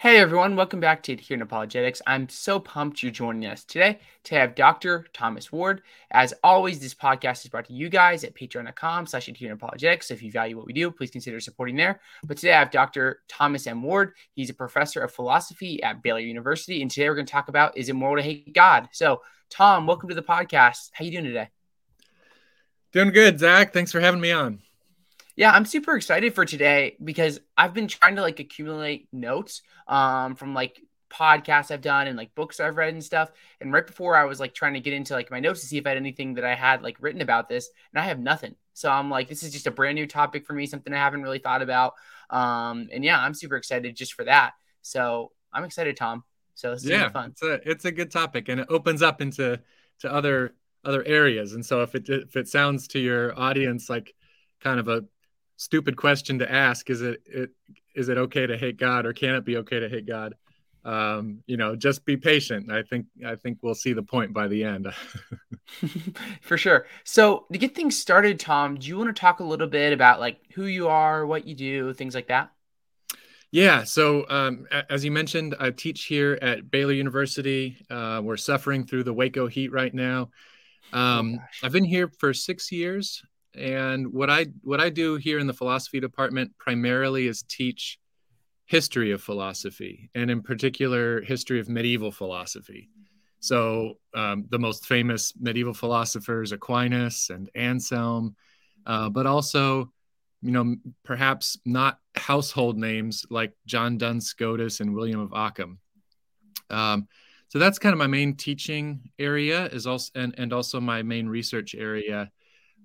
Hey everyone, welcome back to Adherent Apologetics. I'm so pumped you're joining us today to have Dr. Thomas Ward. As always, this podcast is brought to you guys at patreon.com slash adherent apologetics. So if you value what we do, please consider supporting there. But today I have Dr. Thomas M. Ward. He's a professor of philosophy at Baylor University. And today we're going to talk about is it moral to hate God? So Tom, welcome to the podcast. How you doing today? Doing good, Zach. Thanks for having me on. Yeah, I'm super excited for today because I've been trying to like accumulate notes um, from like podcasts I've done and like books I've read and stuff. And right before I was like trying to get into like my notes to see if I had anything that I had like written about this, and I have nothing. So I'm like, this is just a brand new topic for me, something I haven't really thought about. Um, and yeah, I'm super excited just for that. So I'm excited, Tom. So this is yeah, fun. It's a it's a good topic, and it opens up into to other other areas. And so if it if it sounds to your audience like kind of a stupid question to ask is it, it is it okay to hate god or can it be okay to hate god? Um, you know just be patient. I think i think we'll see the point by the end. For sure. So to get things started tom do you want to talk a little bit about like who you are what you do things like that? Yeah so um, as you mentioned i teach here at baylor university. Uh, we're suffering through the waco heat right now. Um, oh, i've been here for six years and what I what I do here in the philosophy department primarily is teach history of philosophy, and in particular, history of medieval philosophy. So um, the most famous medieval philosophers, Aquinas and Anselm, uh, but also, you know, perhaps not household names like John Duns Scotus and William of Ockham. Um, so that's kind of my main teaching area is also and, and also my main research area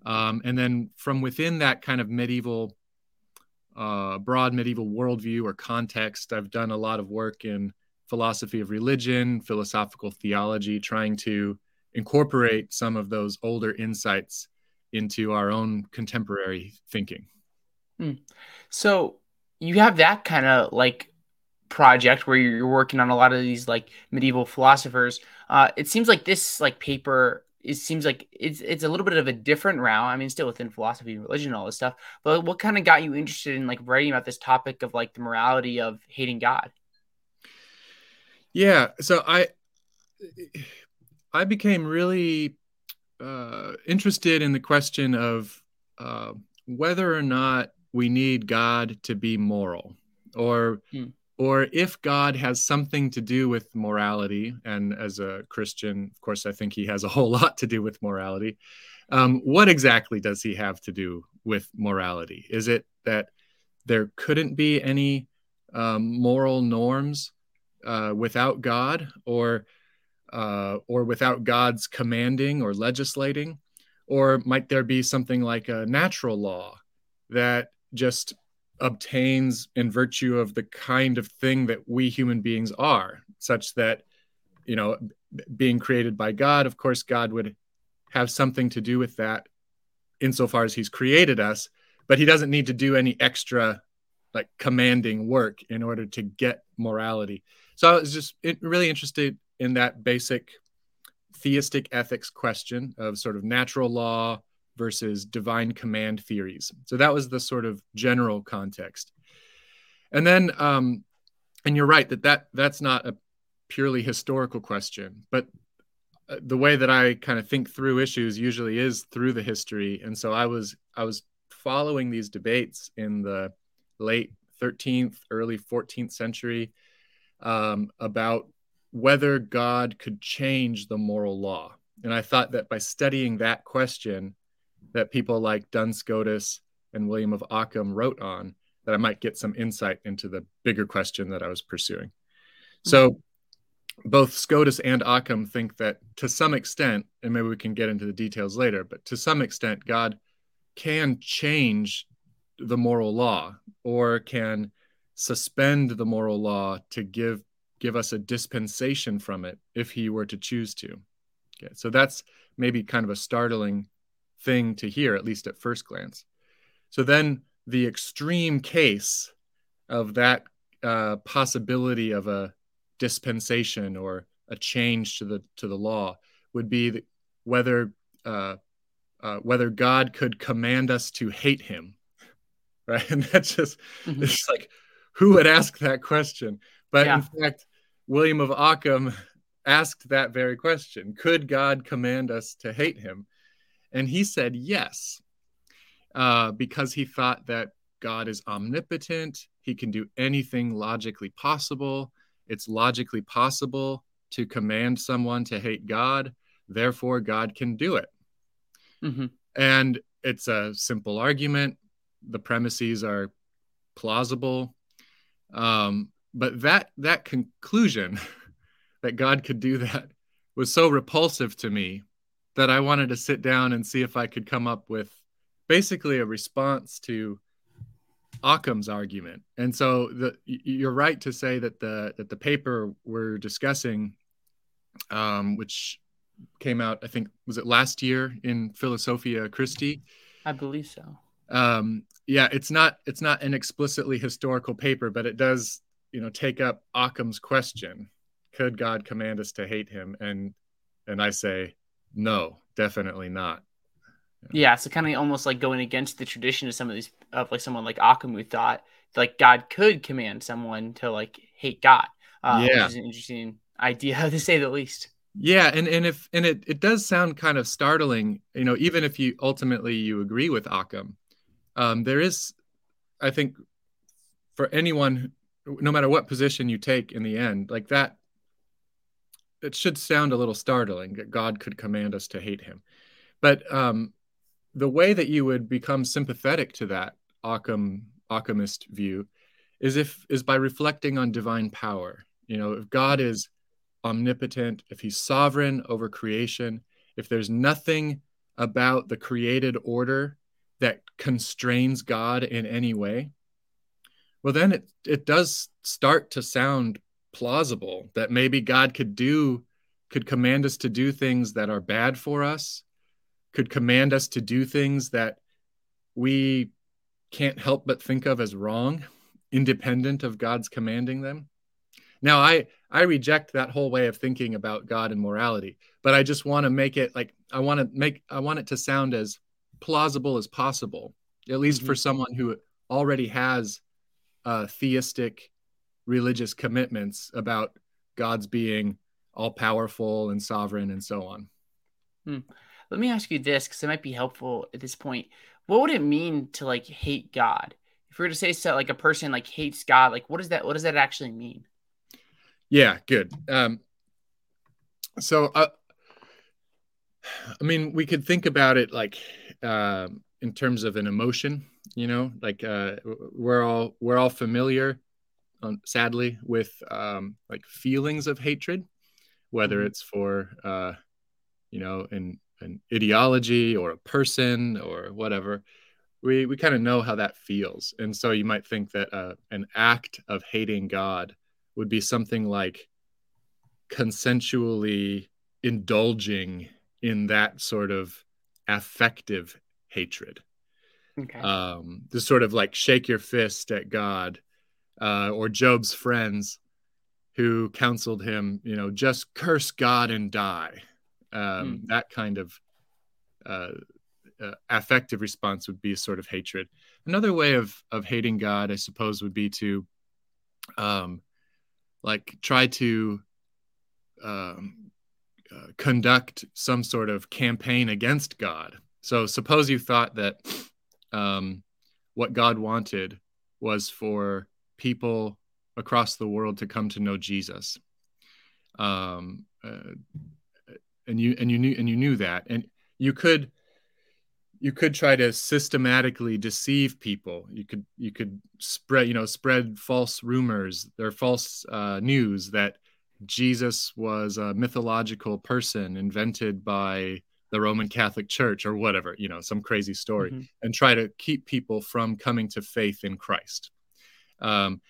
um, and then from within that kind of medieval, uh, broad medieval worldview or context, I've done a lot of work in philosophy of religion, philosophical theology, trying to incorporate some of those older insights into our own contemporary thinking. Hmm. So you have that kind of like project where you're working on a lot of these like medieval philosophers. Uh, it seems like this like paper it seems like it's it's a little bit of a different route. I mean, still within philosophy and religion and all this stuff. But what kind of got you interested in like writing about this topic of like the morality of hating God? Yeah, so I I became really uh, interested in the question of uh, whether or not we need God to be moral, or hmm or if God has something to do with morality, and as a Christian, of course, I think he has a whole lot to do with morality. Um, what exactly does he have to do with morality? Is it that there couldn't be any um, moral norms uh, without God, or uh, or without God's commanding or legislating, or might there be something like a natural law that just obtains in virtue of the kind of thing that we human beings are, such that, you know, being created by God, of course, God would have something to do with that insofar as he's created us, but he doesn't need to do any extra like commanding work in order to get morality. So I was just really interested in that basic theistic ethics question of sort of natural law versus divine command theories. So that was the sort of general context. And then, um, and you're right that, that that's not a purely historical question, but uh, the way that I kind of think through issues usually is through the history. And so I was I was following these debates in the late 13th, early 14th century um, about whether God could change the moral law. And I thought that by studying that question, that people like Duns Scotus and William of Ockham wrote on that I might get some insight into the bigger question that I was pursuing. Mm-hmm. So both Scotus and Ockham think that to some extent, and maybe we can get into the details later, but to some extent, God can change the moral law or can suspend the moral law to give give us a dispensation from it if he were to choose to. Okay, so that's maybe kind of a startling thing to hear, at least at first glance. So then the extreme case of that uh, possibility of a dispensation or a change to the to the law would be whether uh, uh, whether God could command us to hate Him, right? And that's just mm-hmm. it's like who would ask that question? But yeah. in fact, William of Ockham asked that very question Could God command us to hate him? And he said yes, uh, because he thought that God is omnipotent, he can do anything logically possible. It's logically possible to command someone to hate God, therefore, God can do it. Mm-hmm. And it's a simple argument. The premises are plausible. Um, but that that conclusion that God could do that was so repulsive to me that I wanted to sit down and see if I could come up with basically a response to Occam's argument. And so the, you're right to say that the that the paper we're discussing, um, which came out, I think was it last year in Philosophia Christi. I believe so. Um, yeah, it's not it's not an explicitly historical paper, but it does you know take up Occam's question: Could God command us to hate Him? And and I say no, definitely not. Yeah, so kind of almost like going against the tradition of some of these of like someone like Occam who thought like God could command someone to like hate God. Uh, yeah, which is an interesting idea to say the least. Yeah, and and if and it it does sound kind of startling, you know, even if you ultimately you agree with Occam, um, there is, I think, for anyone, no matter what position you take in the end, like that, it should sound a little startling that God could command us to hate Him, but um, the way that you would become sympathetic to that Occam Occamist view is if is by reflecting on divine power. You know, if God is omnipotent, if he's sovereign over creation, if there's nothing about the created order that constrains God in any way, well, then it, it does start to sound plausible that maybe God could do, could command us to do things that are bad for us, could command us to do things that we can't help but think of as wrong, independent of God's commanding them. Now, I I reject that whole way of thinking about God and morality, but I just want to make it like I want to make I want it to sound as plausible as possible, at least mm-hmm. for someone who already has a theistic religious commitments about God's being all powerful and sovereign and so on. Hmm. Let me ask you this because it might be helpful at this point. What would it mean to like hate God? If we were to say so, like a person like hates God, like what does that what does that actually mean? Yeah, good. Um, so, uh, I mean, we could think about it like uh, in terms of an emotion. You know, like uh, we're all we're all familiar, um, sadly, with um, like feelings of hatred, whether mm-hmm. it's for uh, you know an an ideology or a person or whatever. We we kind of know how that feels, and so you might think that uh, an act of hating God would be something like consensually indulging in that sort of affective hatred. Okay. Um, to sort of like shake your fist at God uh, or Job's friends who counseled him, you know, just curse God and die. Um, mm. That kind of uh, uh, affective response would be a sort of hatred. Another way of of hating God, I suppose, would be to um, like try to um, uh, conduct some sort of campaign against God. So suppose you thought that um, what God wanted was for people across the world to come to know Jesus, um, uh, and you and you knew and you knew that, and you could you could try to systematically deceive people. You could you could spread you know spread false rumors or false uh, news that jesus was a mythological person invented by the roman catholic church or whatever you know some crazy story mm-hmm. and try to keep people from coming to faith in christ um,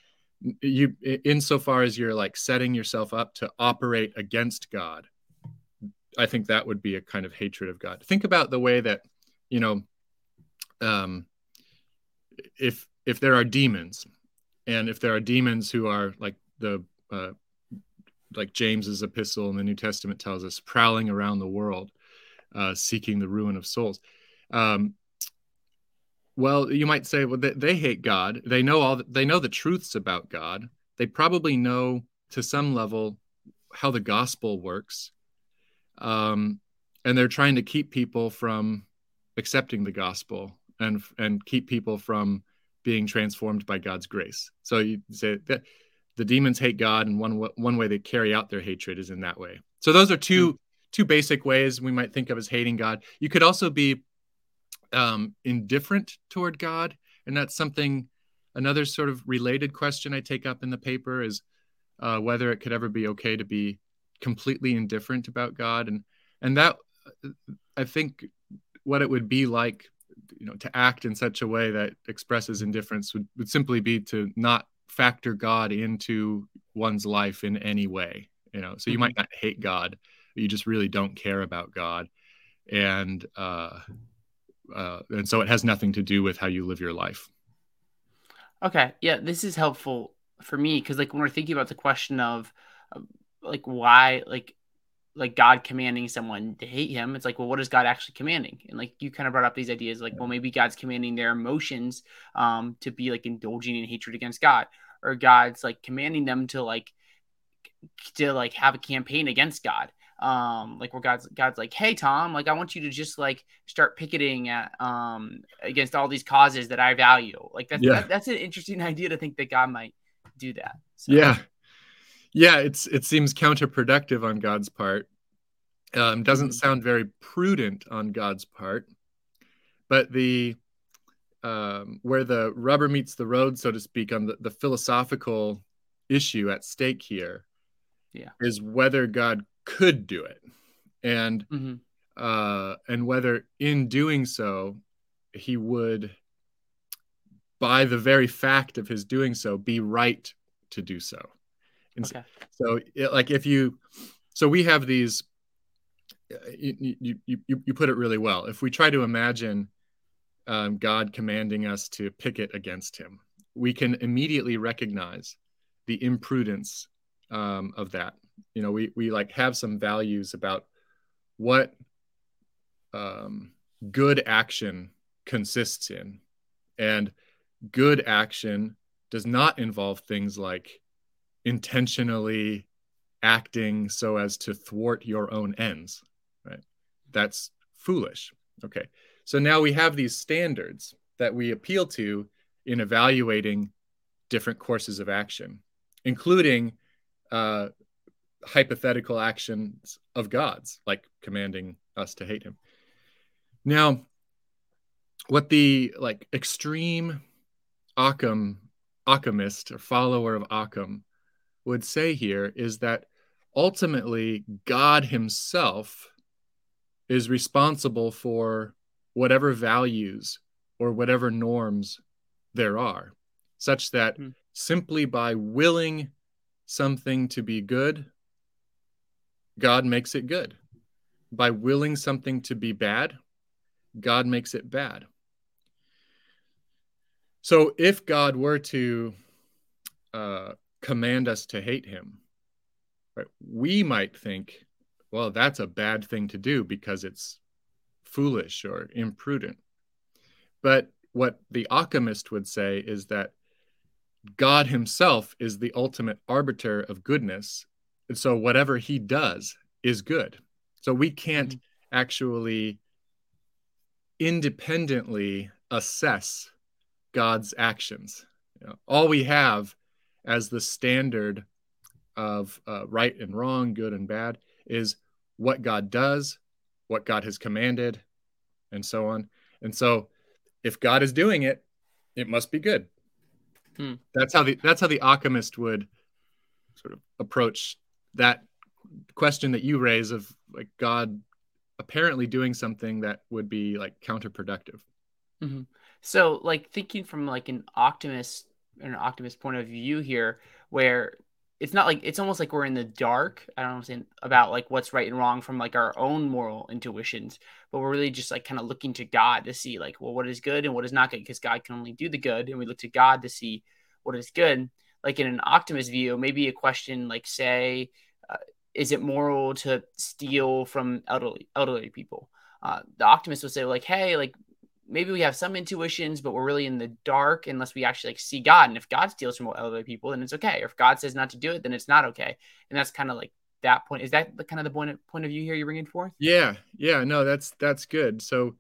you insofar as you're like setting yourself up to operate against god i think that would be a kind of hatred of god think about the way that you know, um, if if there are demons, and if there are demons who are like the uh, like James's epistle in the New Testament tells us, prowling around the world, uh, seeking the ruin of souls. Um, well, you might say, well, they, they hate God. They know all. The, they know the truths about God. they probably know to some level how the gospel works. Um, and they're trying to keep people from accepting the gospel and and keep people from being transformed by God's grace. So you say that the demons hate God, and one one way they carry out their hatred is in that way. So those are 2 mm-hmm. two basic ways we might think of as hating God. You could also be um, indifferent toward God, and that's something. Another sort of related question I take up in the paper is uh, whether it could ever be okay to be completely indifferent about God, and and that I think what it would be like, you know, to act in such a way that expresses indifference would, would simply be to not factor God into one's life in any way. You know, so you mm-hmm. might not hate God, you just really don't care about God, and uh, uh, and so it has nothing to do with how you live your life. Okay, yeah, this is helpful for me because like when we're thinking about the question of like why like like God commanding someone to hate him. It's like, well, what is God actually commanding? And like you kind of brought up these ideas, like, well, maybe God's commanding their emotions um, to be like indulging in hatred against God, or God's like commanding them to like to like have a campaign against God. Um, like where God's God's like, hey Tom, like I want you to just like start picketing at um against all these causes that I value. Like that's yeah. that, that's an interesting idea to think that God might do that. So. Yeah, yeah, it's it seems counterproductive on God's part. Um, doesn't mm-hmm. sound very prudent on God's part. But the um, where the rubber meets the road, so to speak, on the, the philosophical issue at stake here, yeah, is whether God could do it, and mm-hmm. uh, and whether in doing so, he would, by the very fact of his doing so, be right to do so. And okay. So, it, like, if you, so we have these. You, you you you put it really well. If we try to imagine um, God commanding us to picket against Him, we can immediately recognize the imprudence um, of that. You know, we we like have some values about what um, good action consists in, and good action does not involve things like intentionally acting so as to thwart your own ends, right? That's foolish. Okay. So now we have these standards that we appeal to in evaluating different courses of action, including uh, hypothetical actions of God's, like commanding us to hate Him. Now, what the like extreme Occam, Occamist or follower of Occam would say here is that ultimately God Himself is responsible for whatever values or whatever norms there are, such that mm. simply by willing something to be good, God makes it good. By willing something to be bad, God makes it bad. So if God were to uh, command us to hate him. Right? We might think, well, that's a bad thing to do because it's foolish or imprudent. But what the Occamist would say is that God himself is the ultimate arbiter of goodness. And so whatever he does is good. So we can't mm-hmm. actually independently assess God's actions. You know, all we have as the standard of uh, right and wrong, good and bad, is what God does, what God has commanded, and so on. And so, if God is doing it, it must be good. Hmm. That's how the that's how the Occamist would sort of approach that question that you raise of like God apparently doing something that would be like counterproductive. Mm-hmm. So, like thinking from like an Occamist an Occamist point of view here where it's not like it's almost like we're in the dark. I don't know I'm saying about like what's right and wrong from like our own moral intuitions, but we're really just like kind of looking to God to see like, well, what is good and what is not good because God can only do the good, and we look to God to see what is good. Like in an Occamist view, maybe a question like say, uh, is it moral to steal from elderly elderly people? Uh, the Occamist would say like, hey, like maybe we have some intuitions, but we're really in the dark unless we actually like see God. And if God steals from other people, then it's okay. Or if God says not to do it, then it's not okay. And that's kind of like that point. Is that the kind of the point of, point of view here you're bringing forth? Yeah, yeah, no, that's that's good. So,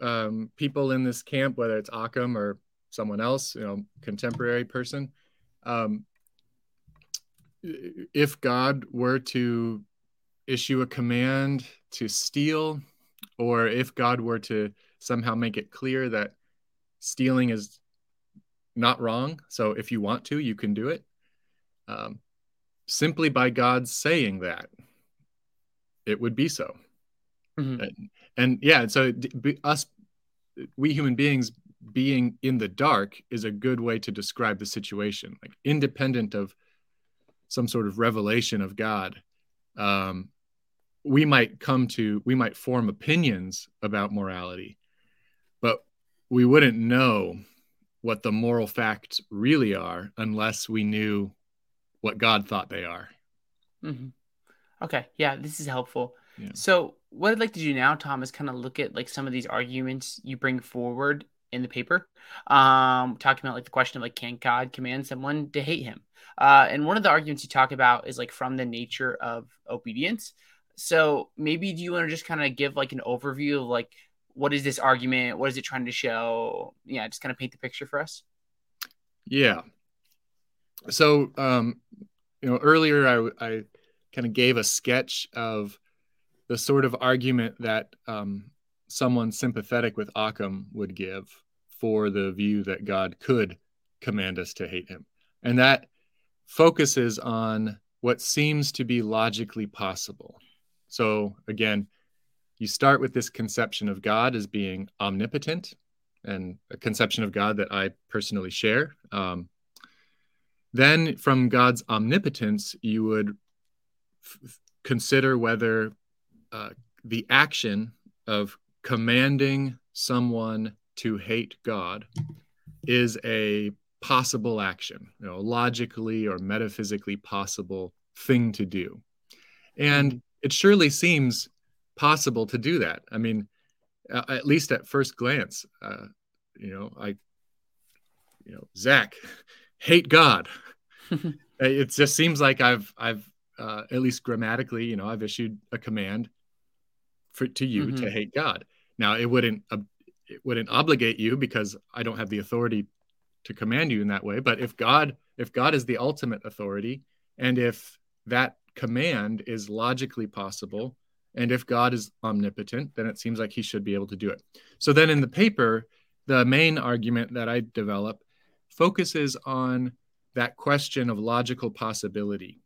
um, people in this camp, whether it's Occam or someone else, you know, contemporary person, um, if God were to issue a command to steal, or if God were to somehow make it clear that stealing is not wrong. So if you want to, you can do it. Um, simply by God saying that, it would be so. Mm-hmm. And, and, yeah, so us, we human beings being in the dark is a good way to describe the situation, like independent of some sort of revelation of God. Um, we might come to, we might form opinions about morality, but we wouldn't know what the moral facts really are unless we knew what God thought they are. Mm-hmm. Okay, yeah, this is helpful. Yeah. So, what I'd like to do now, Tom, is kind of look at like some of these arguments you bring forward in the paper, um, talking about like the question of like, can God command someone to hate him? Uh, and one of the arguments you talk about is like from the nature of obedience. So maybe do you want to just kind of give like an overview of like what is this argument? What is it trying to show? Yeah, just kind of paint the picture for us. Yeah. So, um, you know, earlier I, I kind of gave a sketch of the sort of argument that um, someone sympathetic with Occam would give for the view that God could command us to hate him. And that focuses on what seems to be logically possible. So, again, you start with this conception of God as being omnipotent and a conception of God that I personally share. Um, then, from God's omnipotence, you would f- consider whether uh, the action of commanding someone to hate God is a possible action, you know, logically or metaphysically possible thing to do. And it surely seems possible to do that. I mean, at least at first glance, uh, you know, I, you know, Zach, hate God. it just seems like I've, I've, uh, at least grammatically, you know, I've issued a command for to you mm-hmm. to hate God. Now, it wouldn't, it wouldn't obligate you because I don't have the authority to command you in that way. But if God, if God is the ultimate authority, and if that command is logically possible and if God is omnipotent, then it seems like he should be able to do it. So then in the paper, the main argument that I develop focuses on that question of logical possibility.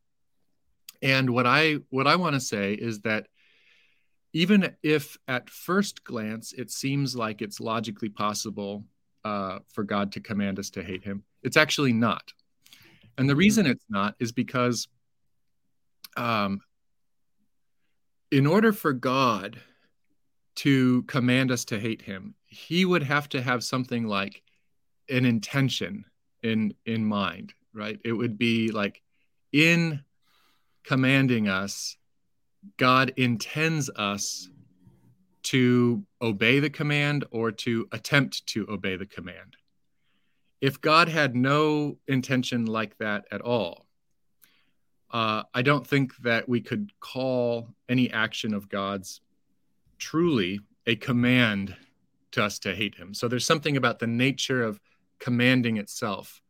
And what I what I want to say is that even if at first glance it seems like it's logically possible uh, for God to command us to hate him, it's actually not. And the reason it's not is because um, in order for God to command us to hate him, he would have to have something like an intention in in mind, right? It would be like in commanding us, God intends us to obey the command or to attempt to obey the command. If God had no intention like that at all, uh, I don't think that we could call any action of God's truly a command to us to hate him. So there's something about the nature of commanding itself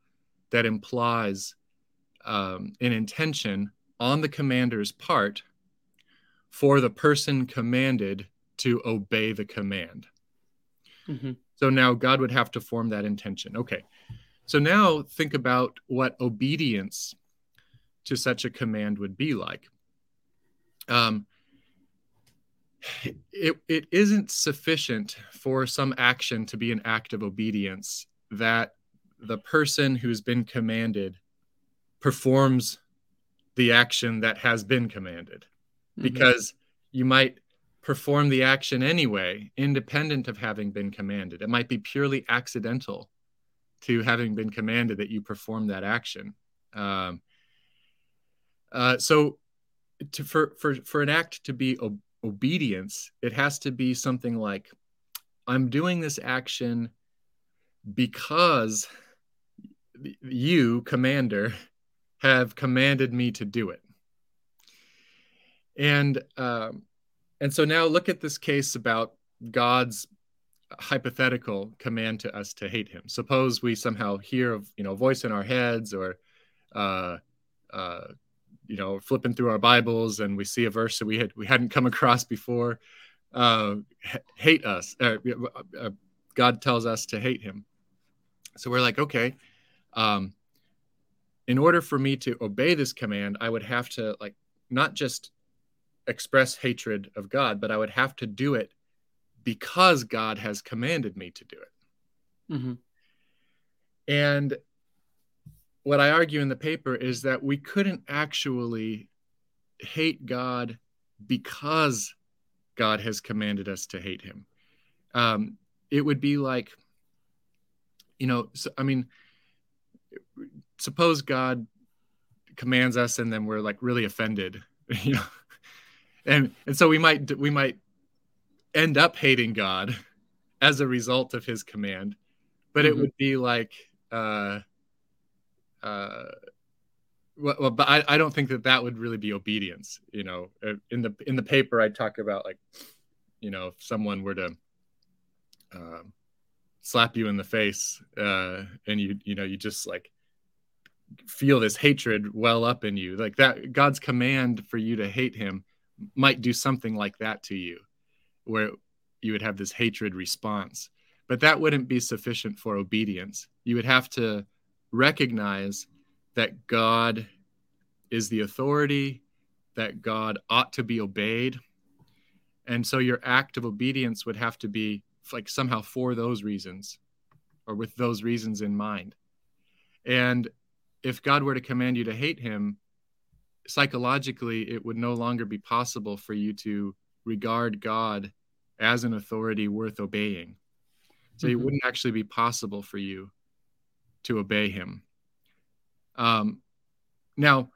that implies um, an intention on the commander's part for the person commanded to obey the command. Mm-hmm. So now God would have to form that intention. Okay. So now think about what obedience to such a command would be like. Um, it, it isn't sufficient for some action to be an act of obedience that the person who's been commanded performs the action that has been commanded mm-hmm. because you might perform the action anyway independent of having been commanded it might be purely accidental to having been commanded that you perform that action um, uh, so, to, for for for an act to be ob- obedience, it has to be something like I'm doing this action because you, commander, have commanded me to do it. And um, and so now look at this case about God's hypothetical command to us to hate him. Suppose we somehow hear of you know a voice in our heads or uh, uh, you know flipping through our Bibles and we see a verse that we had we hadn't come across before. Uh, hate us. Uh, uh, God tells us to hate him. So we're like, okay, um, in order for me to obey this command, I would have to like not just express hatred of God, but I would have to do it because God has commanded me to do it. Mm-hmm. And what I argue in the paper is that we couldn't actually hate God because God has commanded us to hate him. Um, it would be like, you know, so, I mean, suppose God commands us and then we're like really offended, you know, and and so we might we might end up hating God as a result of His command, but mm-hmm. it would be like, uh, uh, well, but I, I don't think that that would really be obedience. You know, uh, in the in the paper I talk about like, you know, if someone were to uh, slap you in the face uh, and you you know you just like feel this hatred well up in you like that god's command for you to hate him might do something like that to you where you would have this hatred response. But that wouldn't be sufficient for obedience. You would have to recognize that god is the authority that god ought to be obeyed. And so your act of obedience would have to be like somehow for those reasons or with those reasons in mind. And if God were to command you to hate him, psychologically, it would no longer be possible for you to regard God as an authority worth obeying. So mm-hmm. it wouldn't actually be possible for you to obey him. Um, now,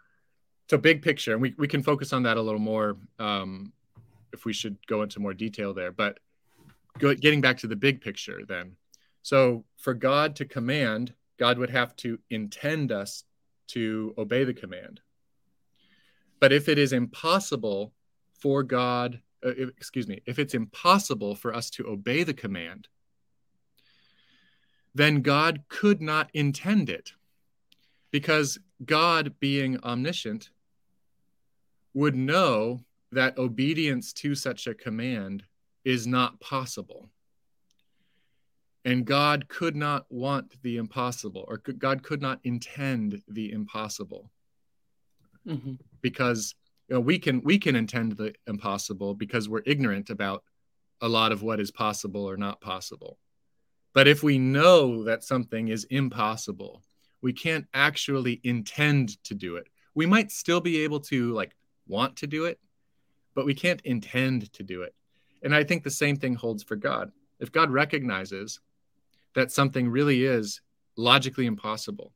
so big picture, and we, we can focus on that a little more um, if we should go into more detail there. But go, getting back to the big picture, then. So for God to command, God would have to intend us to obey the command. But if it is impossible for God, uh, if, excuse me, if it's impossible for us to obey the command, then God could not intend it because God, being omniscient, would know that obedience to such a command is not possible. And God could not want the impossible, or God could not intend the impossible. Mm-hmm. Because you know, we can we can intend the impossible because we're ignorant about a lot of what is possible or not possible. But if we know that something is impossible, we can't actually intend to do it. We might still be able to like want to do it, but we can't intend to do it. And I think the same thing holds for God. If God recognizes that something really is logically impossible.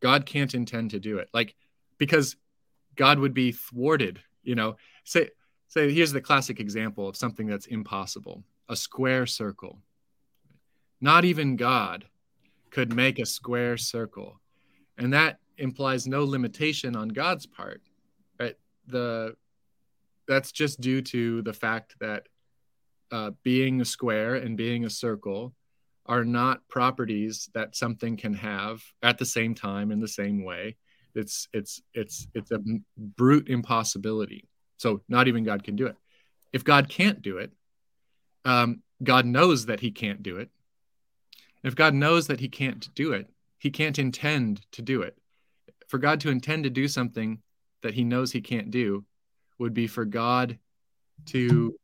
God can't intend to do it. Like because God would be thwarted, you know. Say say here's the classic example of something that's impossible. A square circle. Not even God could make a square circle. And that implies no limitation on God's part. Right? The that's just due to the fact that uh, being a square and being a circle are not properties that something can have at the same time in the same way it's it's it's it's a brute impossibility. So not even god can do it. If god can't do it um, god knows that he can't do it. If god knows that he can't do it he can't intend to do it. For god to intend to do something that he knows he can't do would be for god to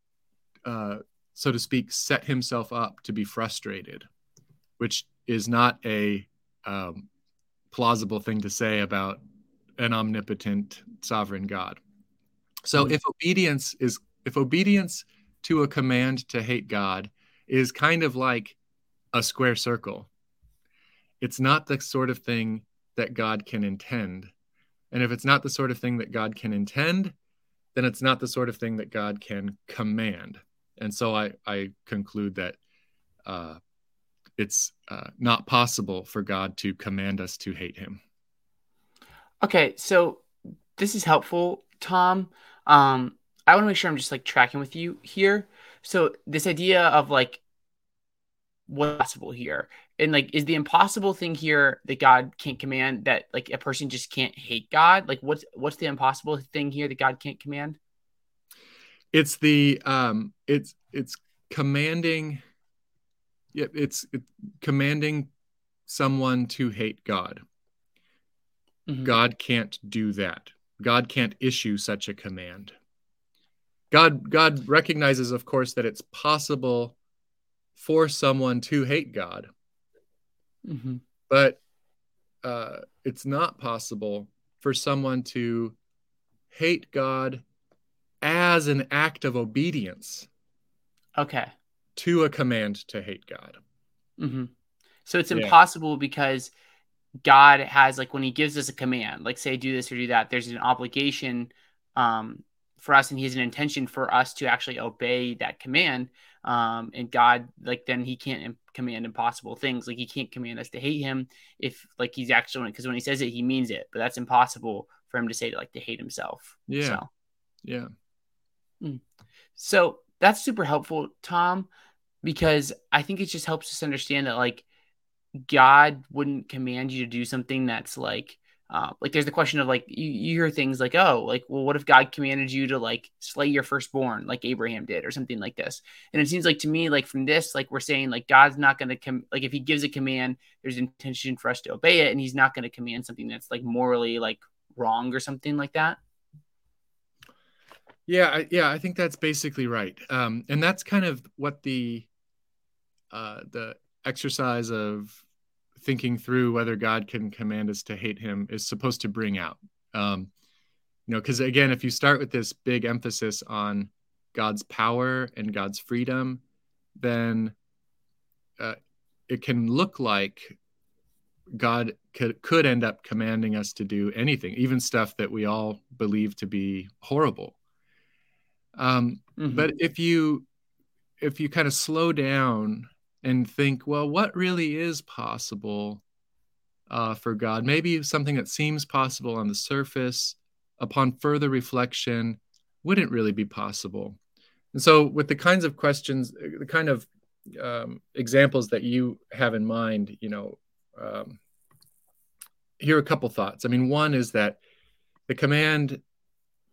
uh, so to speak set himself up to be frustrated which is not a um, plausible thing to say about an omnipotent sovereign God. So mm-hmm. if obedience is if obedience to a command to hate God is kind of like a square circle, it's not the sort of thing that God can intend. And if it's not the sort of thing that God can intend, then it's not the sort of thing that God can command. And so I, I conclude that uh, it's uh, not possible for God to command us to hate Him. Okay, so this is helpful, Tom. Um, I want to make sure I'm just like tracking with you here. So this idea of like what's possible here, and like is the impossible thing here that God can't command that like a person just can't hate God? Like what's what's the impossible thing here that God can't command? It's the um, it's it's commanding. Yeah, it's, it's commanding someone to hate God. Mm-hmm. God can't do that. God can't issue such a command. God God recognizes of course that it's possible for someone to hate God. Mm-hmm. But uh, it's not possible for someone to hate God as an act of obedience. Okay. To a command to hate God. Mm-hmm. So it's impossible yeah. because God has like when He gives us a command, like say do this or do that. There's an obligation um, for us, and He has an intention for us to actually obey that command. Um, and God, like then He can't command impossible things. Like He can't command us to hate Him if like He's actually because when He says it, He means it. But that's impossible for Him to say to like to hate Himself. Yeah. So. Yeah. Mm. So that's super helpful, Tom, because I think it just helps us understand that like God wouldn't command you to do something that's like uh, like there's the question of like you, you hear things like oh like well what if God commanded you to like slay your firstborn like Abraham did or something like this. And it seems like to me like from this like we're saying like God's not going to come like if he gives a command there's intention for us to obey it and he's not going to command something that's like morally like wrong or something like that yeah yeah I think that's basically right um and that's kind of what the uh the exercise of thinking through whether God can command us to hate him is supposed to bring out. Um, you know, because again, if you start with this big emphasis on God's power and God's freedom, then uh, it can look like God could, could end up commanding us to do anything, even stuff that we all believe to be horrible. Um, mm-hmm. But if you if you kind of slow down and think, well, what really is possible uh, for God? Maybe something that seems possible on the surface, upon further reflection, wouldn't really be possible. And so, with the kinds of questions, the kind of um, examples that you have in mind, you know, um, here are a couple thoughts. I mean, one is that the command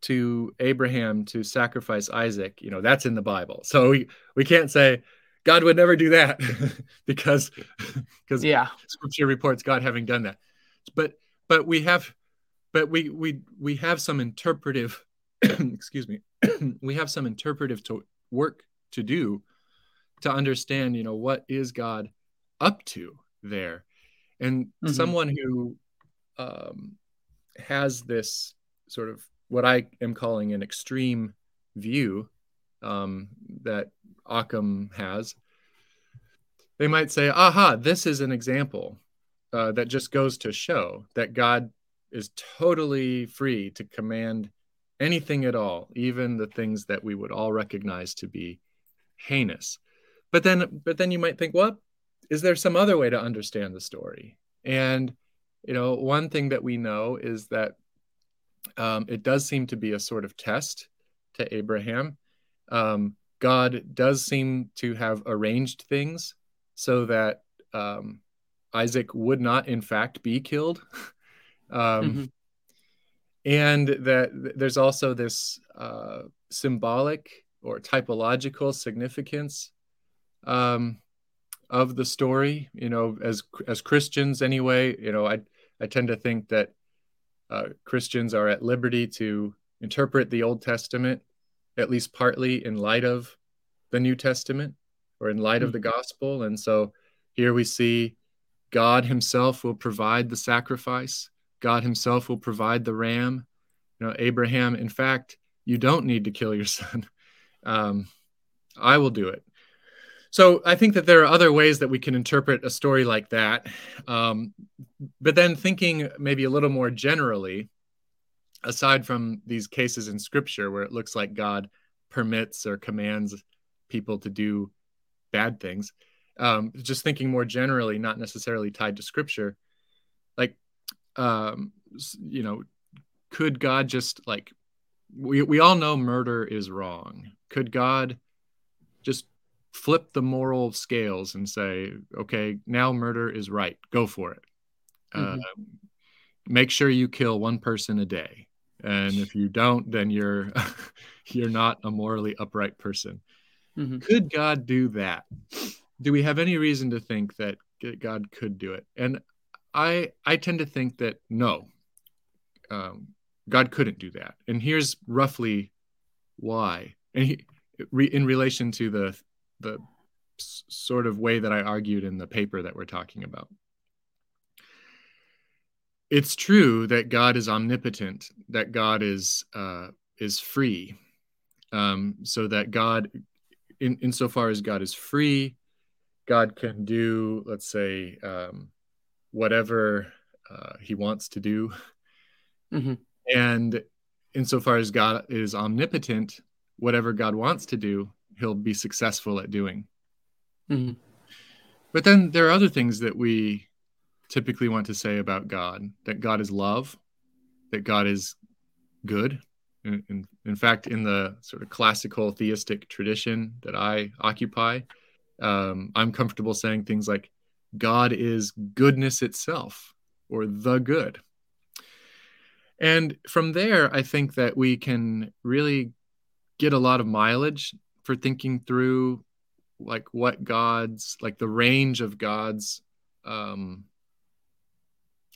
to Abraham to sacrifice Isaac, you know, that's in the Bible. So we, we can't say, God would never do that because because yeah, scripture reports God having done that. But but we have but we we we have some interpretive excuse me we have some interpretive to work to do to understand you know what is God up to there and mm-hmm. someone who um, has this sort of what I am calling an extreme view um, that Occam has, they might say, aha, this is an example uh, that just goes to show that God is totally free to command anything at all, even the things that we would all recognize to be heinous. But then, but then you might think, "Well, is there some other way to understand the story? And you know, one thing that we know is that um, it does seem to be a sort of test to Abraham. Um, God does seem to have arranged things so that um, Isaac would not, in fact, be killed. um, mm-hmm. And that there's also this uh, symbolic or typological significance um, of the story. You know, as as Christians, anyway. You know, I I tend to think that uh, Christians are at liberty to interpret the Old Testament at least partly in light of the New Testament or in light mm-hmm. of the hmm. gospel. And so here we see God himself will provide the sacrifice. God himself will provide the ram. You know, Abraham, in fact, you don't need to kill your son. Um, I will do it. So I think that there are other ways that we can interpret a story like that. Um, but then thinking maybe a little more generally, aside from these cases in scripture where it looks like God permits or commands people to do bad things, um, just thinking more generally, not necessarily tied to scripture, like, um, you know, could God just like, we, we all know murder is wrong. Could God just flip the moral scales and say, okay, now murder is right. Go for it. Mm-hmm. Uh, make sure you kill one person a day. And if you don't, then you're you're not a morally upright person. Mm-hmm. Could God do that? Do we have any reason to think that God could do it? And I I tend to think that no, um, God couldn't do that. And here's roughly why. And he, re, in relation to the the sort of way that I argued in the paper that we're talking about. It's true that God is omnipotent, that God is uh, is free, um, so that God, in insofar as God is free, God can do, let's say, um, whatever uh, He wants to do, mm-hmm. and insofar as God is omnipotent, whatever God wants to do, he'll be successful at doing. Mm-hmm. But then there are other things that we typically want to say about God that God is love, that God is good. In, in, in fact, in the sort of classical theistic tradition that I occupy, um, I'm comfortable saying things like God is goodness itself or the good. And from there, I think that we can really get a lot of mileage for thinking through like what God's like the range of God's um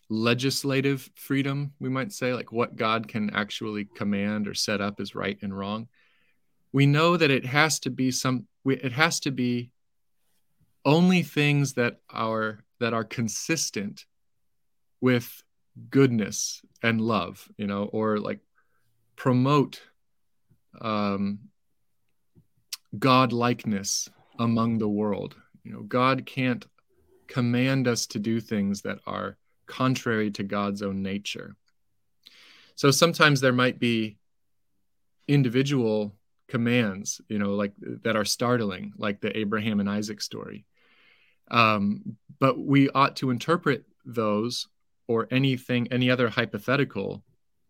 legislative freedom, we might say, like what God can actually command or set up as right and wrong. We know that it has to be some it has to be only things that are that are consistent with goodness and love, you know, or like promote um, God likeness among the world. You know, God can't command us to do things that are contrary to God's own nature. So sometimes there might be individual commands, you know, like that are startling, like the Abraham and Isaac story. Um, but we ought to interpret those or anything, any other hypothetical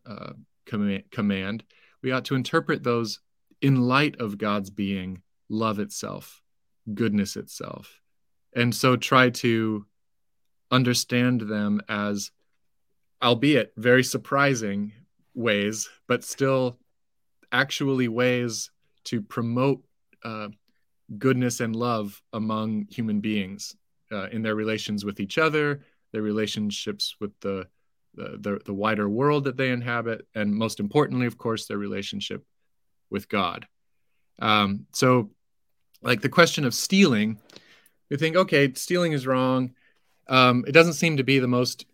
uh, command, command, we ought to interpret those in light of God's being, love itself, goodness itself. And so try to understand them as, albeit very surprising ways, but still actually ways to promote uh, goodness and love among human beings uh, in their relations with each other, their relationships with the, the, the the wider world that they inhabit, and most importantly, of course, their relationship with God. Um, so, like the question of stealing, you think, okay, stealing is wrong. Um, it doesn't seem to be the most,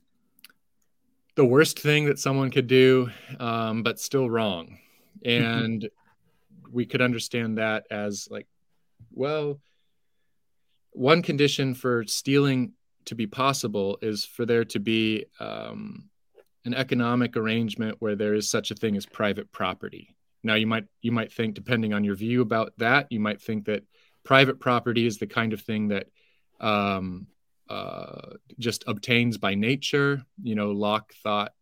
the worst thing that someone could do, um, but still wrong. And we could understand that as like, well, one condition for stealing to be possible is for there to be um, an economic arrangement where there is such a thing as private property. Now you might you might think, depending on your view about that, you might think that private property is the kind of thing that um, uh, just obtains by nature. You know, Locke thought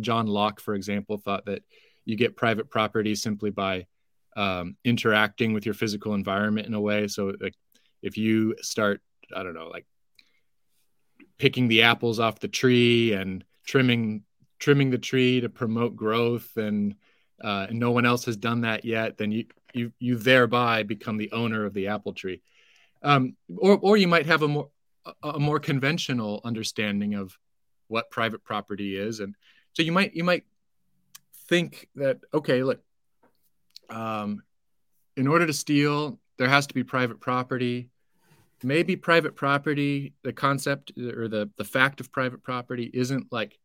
John Locke, for example, thought that you get private property simply by um, interacting with your physical environment in a way. So, like, if you start, I don't know, like picking the apples off the tree and trimming trimming the tree to promote growth and uh, and no one else has done that yet, then you you you thereby become the owner of the apple tree. Um, or or you might have a more a more conventional understanding of what private property is, and so you might you might think that okay, look, um, in order to steal, there has to be private property. Maybe private property, the concept or the the fact of private property isn't like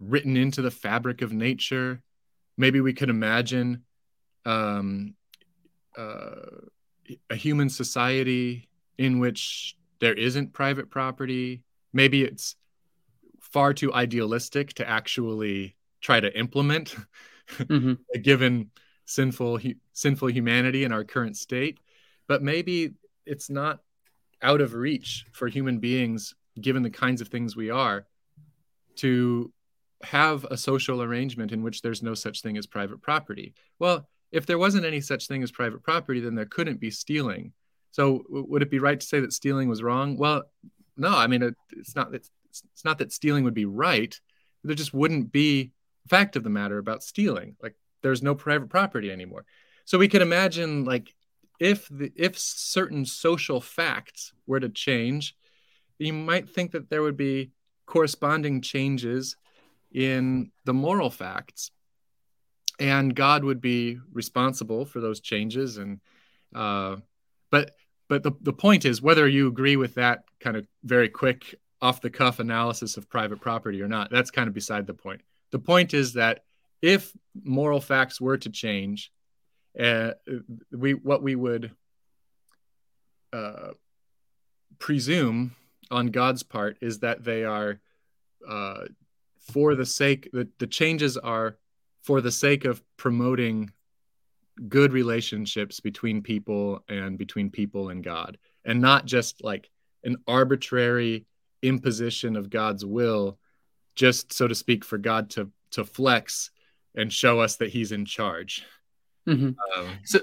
written into the fabric of nature maybe we could imagine um, uh, a human society in which there isn't private property. Maybe it's far too idealistic to actually try to implement mm-hmm. given sinful sinful humanity in our current state but maybe it's not out of reach for human beings, given the kinds of things we are, to have a social arrangement in which there's no such thing as private property. Well, if there wasn't any such thing as private property, then there couldn't be stealing. So, would it be right to say that stealing was wrong? Well, no. I mean, it, it's not. It's, it's not that stealing would be right. There just wouldn't be fact of the matter about stealing. Like, there's no private property anymore. So we can imagine, like, if the if certain social facts were to change, you might think that there would be corresponding changes in the moral facts and god would be responsible for those changes. And uh, but but the, the point is whether you agree with that kind of very quick off the cuff analysis of private property or not that's kind of beside the point. The point is that if moral facts were to change uh, we what we would uh, presume on god's part is that they are uh, for the sake that the changes are for the sake of promoting good relationships between people and between people and God, and not just like an arbitrary imposition of God's will, just so to speak, for God to to flex and show us that He's in charge. Mm-hmm. Um, so,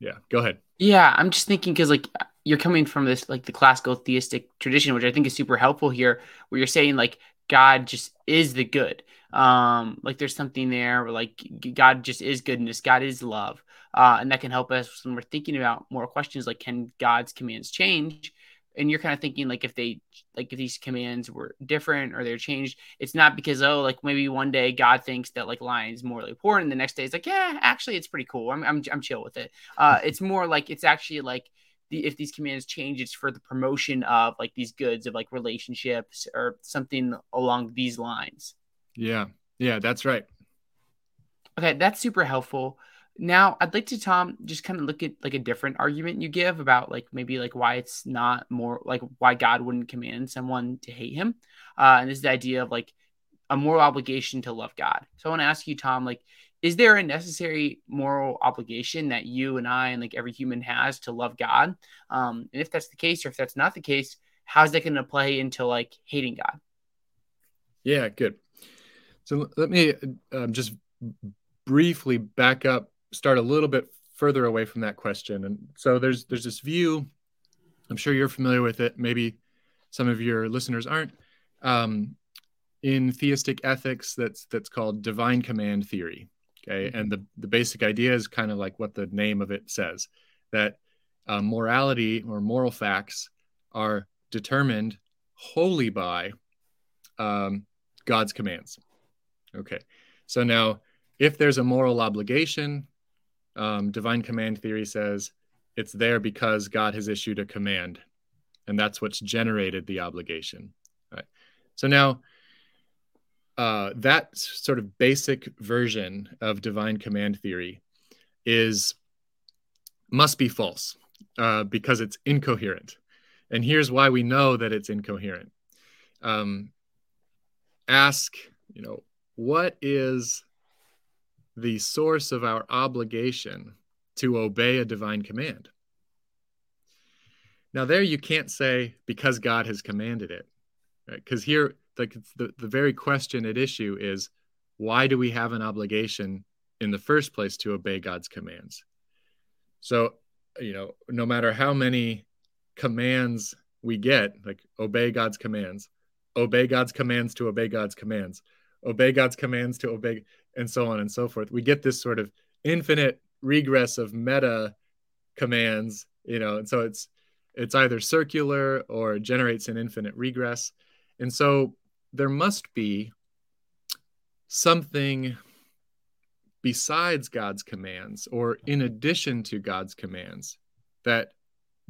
yeah, go ahead. Yeah, I'm just thinking because like you're coming from this like the classical theistic tradition, which I think is super helpful here, where you're saying like God just is the good. Um, like there's something there where like God just is goodness, God is love. Uh, and that can help us when we're thinking about more questions like can God's commands change? And you're kind of thinking like if they like if these commands were different or they're changed, it's not because oh like maybe one day God thinks that like lying is morally important, and the next day it's like yeah actually it's pretty cool. I'm I'm I'm chill with it. Uh, it's more like it's actually like the, if these commands change, it's for the promotion of like these goods of like relationships or something along these lines. Yeah. Yeah, that's right. Okay, that's super helpful. Now, I'd like to Tom just kind of look at like a different argument you give about like maybe like why it's not more like why God wouldn't command someone to hate him. Uh, and this is the idea of like a moral obligation to love God. So I want to ask you, Tom, like is there a necessary moral obligation that you and I and like every human has to love God? Um, and if that's the case, or if that's not the case, how's that going to play into like hating God? Yeah, good. So let me um, just briefly back up, start a little bit further away from that question. And so there's there's this view. I'm sure you're familiar with it. Maybe some of your listeners aren't. Um, in theistic ethics, that's that's called divine command theory. Okay, mm-hmm. and the the basic idea is kind of like what the name of it says, that uh, morality or moral facts are determined wholly by um, God's commands. Okay, so now if there's a moral obligation, um, divine command theory says it's there because God has issued a command, and that's what's generated the obligation. All right. So now uh, that sort of basic version of divine command theory is must be false uh, because it's incoherent. And here's why we know that it's incoherent. Um, ask, you know, what is the source of our obligation to obey a divine command? Now, there you can't say because God has commanded it, right? Because here like the, the very question at issue is why do we have an obligation in the first place to obey God's commands? So, you know, no matter how many commands we get, like obey God's commands, obey God's commands to obey God's commands, obey God's commands to obey, and so on and so forth. We get this sort of infinite regress of meta commands, you know, and so it's it's either circular or generates an infinite regress. And so there must be something besides God's commands or in addition to God's commands that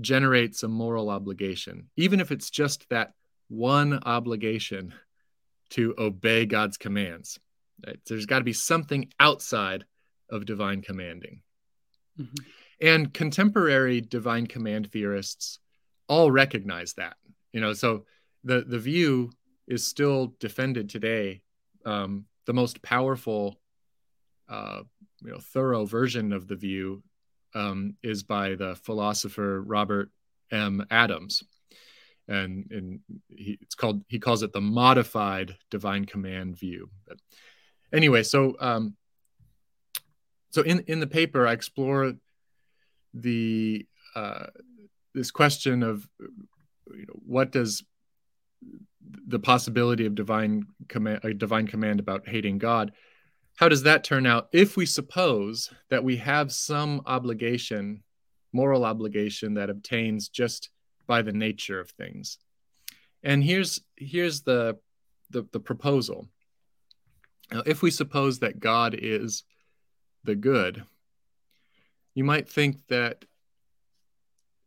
generates a moral obligation, even if it's just that one obligation to obey God's commands. Right? There's got to be something outside of divine commanding. Mm-hmm. And contemporary divine command theorists all recognize that. You know, so the the view is still defended today. Um, the most powerful, uh, you know, thorough version of the view um, is by the philosopher Robert M. Adams, and and he, it's called he calls it the modified divine command view. But anyway, so um, so in in the paper, I explore the uh, this question of you know, what does the possibility of divine command a divine command about hating God. How does that turn out if we suppose that we have some obligation moral obligation that obtains just by the nature of things? And here's here's the the, the proposal. Now, if we suppose that god is the good you might think that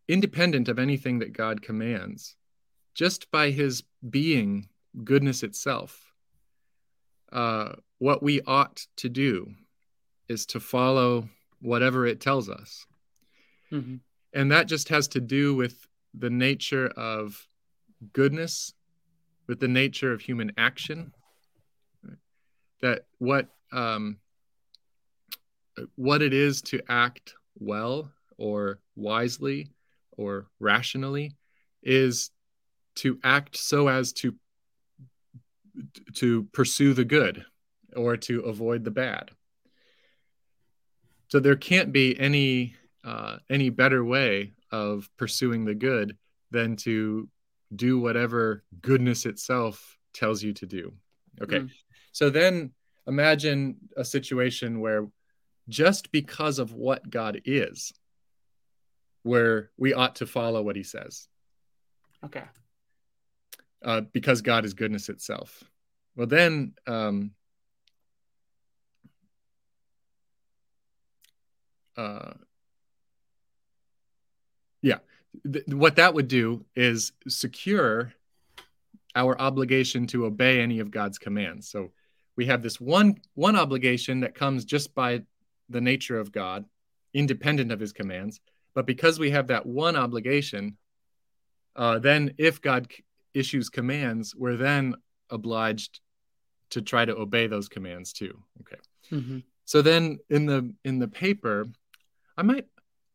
independent of anything that god commands just by his being goodness itself uh, what we ought to do is to follow whatever it tells us mm-hmm. and that just has to do with the nature of goodness with the nature of human action that what um, what it is to act well or wisely or rationally is to act so as to to pursue the good or to avoid the bad so there can't be any uh, any better way of pursuing the good than to do whatever goodness itself tells you to do. Okay. Mm. So then imagine a situation where just because of what God is, where we ought to follow what he says. Okay. Uh, because God is goodness itself. Well, then um, uh, yeah th- what that would do is secure our obligation to obey any of god's commands so we have this one one obligation that comes just by the nature of god independent of his commands but because we have that one obligation uh, then if god issues commands we're then obliged to try to obey those commands too okay mm-hmm. so then in the in the paper i might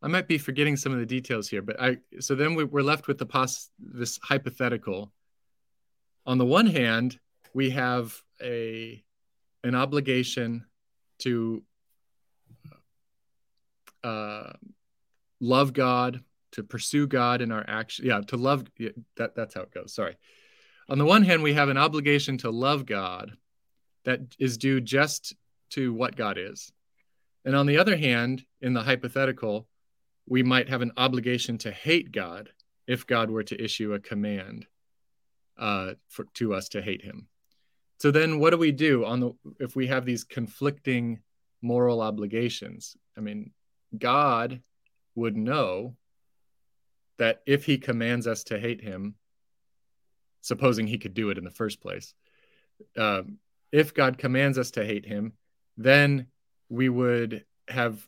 I might be forgetting some of the details here, but I so then we, are left with the pos this hypothetical. On the one hand, we have a an obligation to uh, love God, to pursue God in our action. Yeah, to love yeah, that that's how it goes. Sorry. On the one hand, we have an obligation to love God that is due just to what God is. And on the other hand, in the hypothetical, we might have an obligation to hate God if God were to issue a command uh, for, to us to hate Him. So then, what do we do on the if we have these conflicting moral obligations? I mean, God would know that if He commands us to hate Him, supposing He could do it in the first place, uh, if God commands us to hate Him, then we would have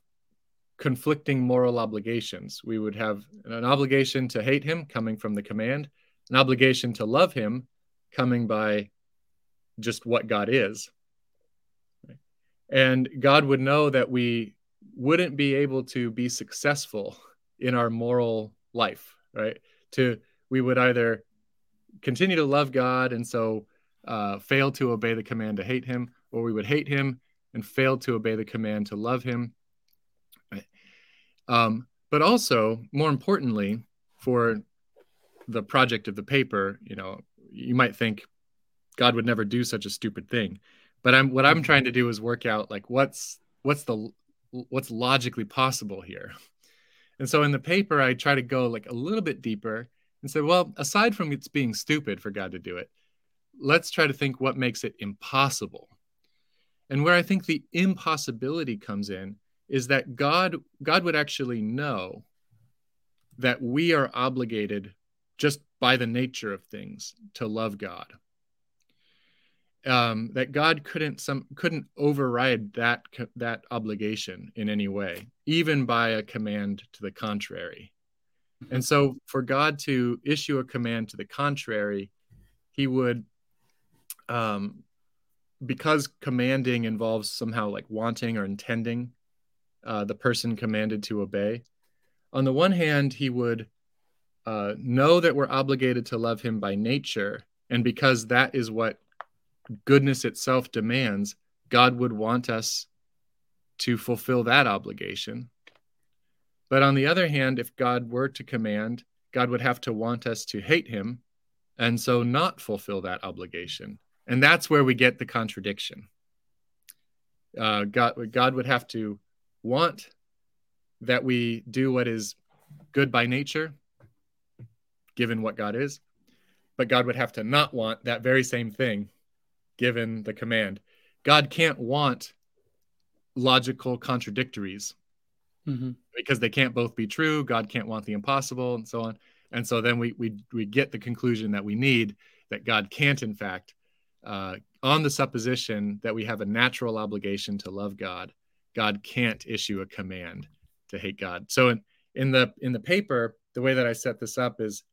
conflicting moral obligations. We would have an obligation to hate him coming from the command, an obligation to love him coming by just what God is. And God would know that we wouldn't be able to be successful in our moral life, right? To we would either continue to love God and so uh, fail to obey the command to hate him, or we would hate him and fail to obey the command to love him um, but also, more importantly, for the project of the paper, you know, you might think God would never do such a stupid thing. But I'm what I'm trying to do is work out like what's what's the what's logically possible here. And so in the paper, I try to go like a little bit deeper and say, well, aside from it's being stupid for God to do it, let's try to think what makes it impossible. And where I think the impossibility comes in is that God God would actually know that we are obligated just by the nature of things to love God. Um, that God couldn't some couldn't override that that obligation in any way, even by a command to the contrary. And so, for God to issue a command to the contrary, He would, um, because commanding involves somehow like wanting or intending, uh, the person commanded to obey. On the one hand, he would uh, know that we're obligated to love him by nature, and because that is what goodness itself demands, God would want us to fulfill that obligation. But on the other hand, if God were to command, God would have to want us to hate him and so not fulfill that obligation. And that's where we get the contradiction. Uh, God, God would have to want that we do what is good by nature, given what God is, but God would have to not want that very same thing, given the command. God can't want logical contradictories mm-hmm. because they can't both be true. God can't want the impossible, and so on. And so then we we we get the conclusion that we need that God can't, in fact, uh, on the supposition that we have a natural obligation to love God, God can't issue a command to hate God. So in in the in the paper, the way that I set this up is,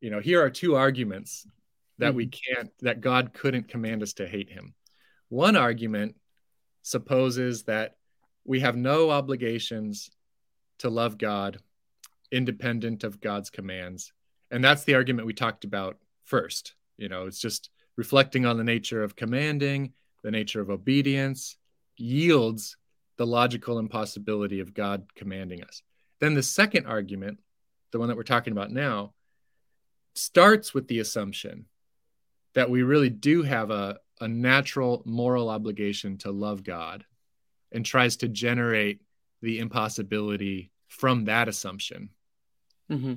you know, here are two arguments that mm-hmm. we can't that God couldn't command us to hate Him. One argument supposes that we have no obligations to love God independent of God's commands. And that's the argument we talked about first. You know, it's just reflecting on the nature of commanding, the nature of obedience, yields the logical impossibility of God commanding us. Then the second argument, the one that we're talking about now, starts with the assumption that we really do have a, a natural moral obligation to love God and tries to generate the impossibility from that assumption. Mm-hmm.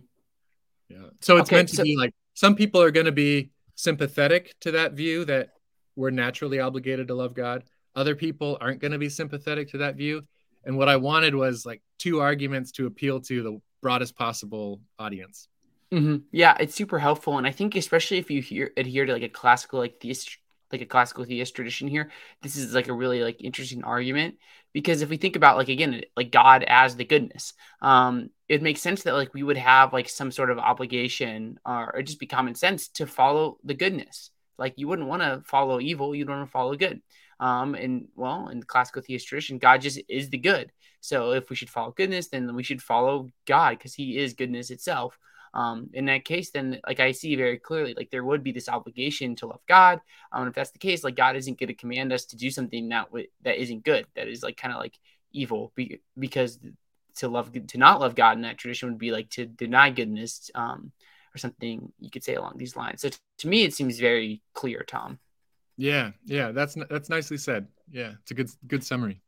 Yeah. So it's okay, meant to so- be like some people are going to be sympathetic to that view that we're naturally obligated to love God. Other people aren't going to be sympathetic to that view. And what I wanted was like two arguments to appeal to the broadest possible audience. Mm-hmm. Yeah, it's super helpful, and I think especially if you hear, adhere to like a classical like theist like a classical theist tradition here, this is like a really like interesting argument because if we think about like again like God as the goodness, um, it makes sense that like we would have like some sort of obligation or, or just be common sense to follow the goodness. Like you wouldn't want to follow evil, you'd want to follow good. Um, and well, in the classical theist tradition, God just is the good. So if we should follow goodness, then we should follow God because He is goodness itself. Um, in that case, then like I see very clearly, like there would be this obligation to love God. Um, if that's the case, like God isn't going to command us to do something that w- that isn't good, that is like kind of like evil, be- because to love to not love God in that tradition would be like to deny goodness, um, or something you could say along these lines. So t- to me, it seems very clear, Tom. Yeah, yeah, that's that's nicely said. Yeah, it's a good good summary.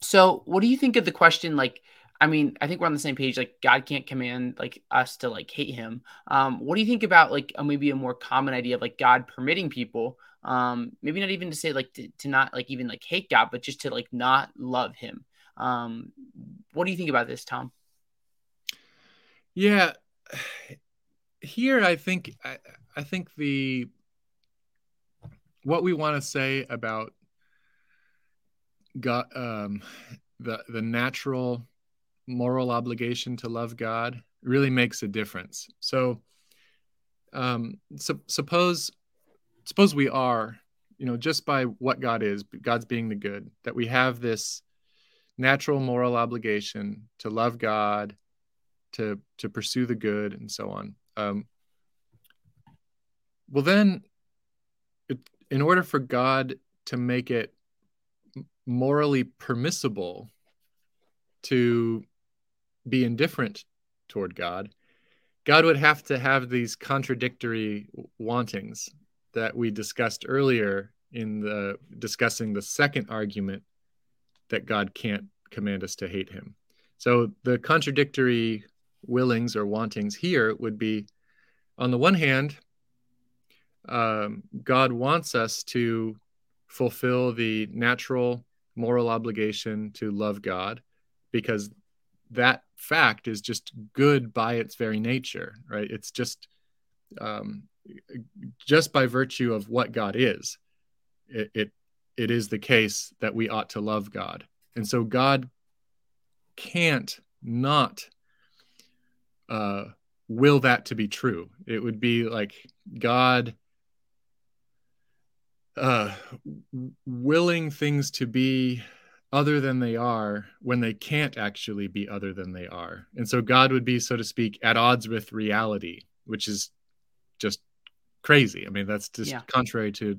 So, what do you think of the question? Like, I mean, I think we're on the same page. Like, God can't command like us to like hate Him. Um, what do you think about like a, maybe a more common idea of like God permitting people, um, maybe not even to say like to, to not like even like hate God, but just to like not love Him. Um, what do you think about this, Tom? Yeah, here I think I, I think the what we want to say about God, um, the the natural moral obligation to love God really makes a difference. So, um, so suppose suppose we are, you know, just by what God is, God's being the good, that we have this natural moral obligation to love God, to to pursue the good, and so on. Um, well, then in order for God to make it morally permissible to be indifferent toward God, God would have to have these contradictory wantings that we discussed earlier in the discussing the second argument that God can't command us to hate him. So the contradictory willings or wantings here would be on the one hand, um, God wants us to fulfill the natural moral obligation to love God because that fact is just good by its very nature, right? It's just um, just by virtue of what God is, it, it it is the case that we ought to love God, and so God can't not uh, will that to be true. It would be like God uh, willing things to be other than they are when they can't actually be other than they are. And so God would be, so to speak, at odds with reality, which is just crazy. I mean, that's just yeah. contrary to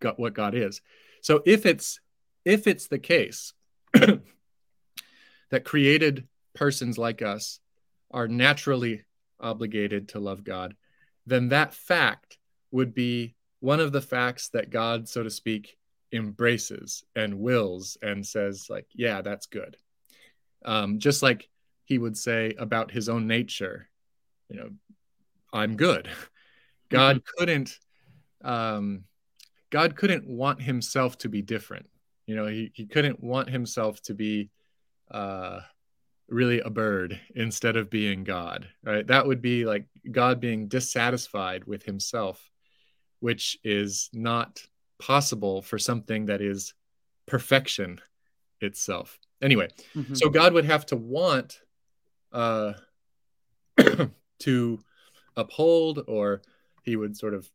God, what God is. So if it's if it's the case that created persons like us are naturally obligated to love God, then that fact would be one of the facts that God, so to speak, embraces and wills and says, like, yeah, that's good. Um, just like he would say about his own nature, you know, I'm good. God mm-hmm. couldn't um, God couldn't want himself to be different. You know, he, he couldn't want himself to be uh, really a bird instead of being God, right? That would be like God being dissatisfied with himself, which is not possible for something that is perfection itself. Anyway, mm-hmm. so God would have to want uh, to uphold, or he would sort of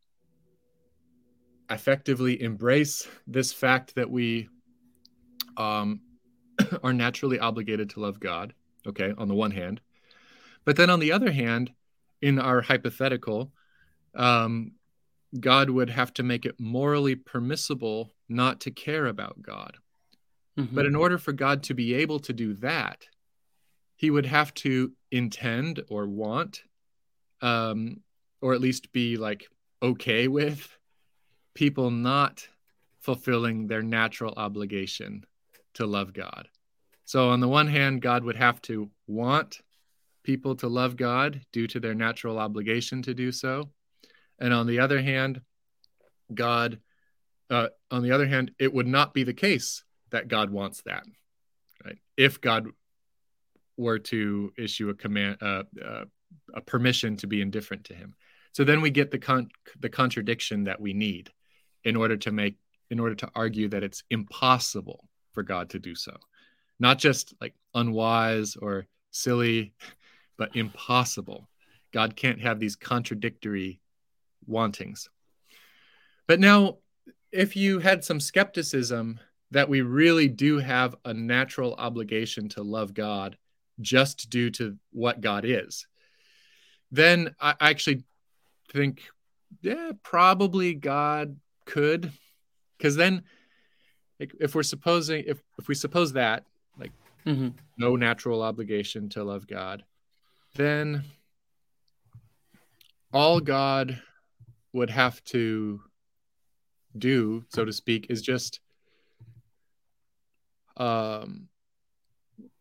effectively embrace this fact that we um, are naturally obligated to love God, okay, on the one hand. But then on the other hand, in our hypothetical, um, God would have to make it morally permissible not to care about God. Mm-hmm. But in order for God to be able to do that, he would have to intend or want, um, or at least be like okay with people not fulfilling their natural obligation to love God. So, on the one hand, God would have to want people to love God due to their natural obligation to do so. And on the other hand, God, uh, on the other hand, it would not be the case that God wants that. Right? If God were to issue a command, uh, uh, a permission to be indifferent to Him, so then we get the con- the contradiction that we need in order to make in order to argue that it's impossible for God to do so. Not just like unwise or silly, but impossible. God can't have these contradictory wantings. But now, if you had some skepticism that we really do have a natural obligation to love God just due to what God is, then I actually think, yeah, probably God could because then if we're supposing if if we suppose that like mm-hmm. no natural obligation to love god then all god would have to do so to speak is just um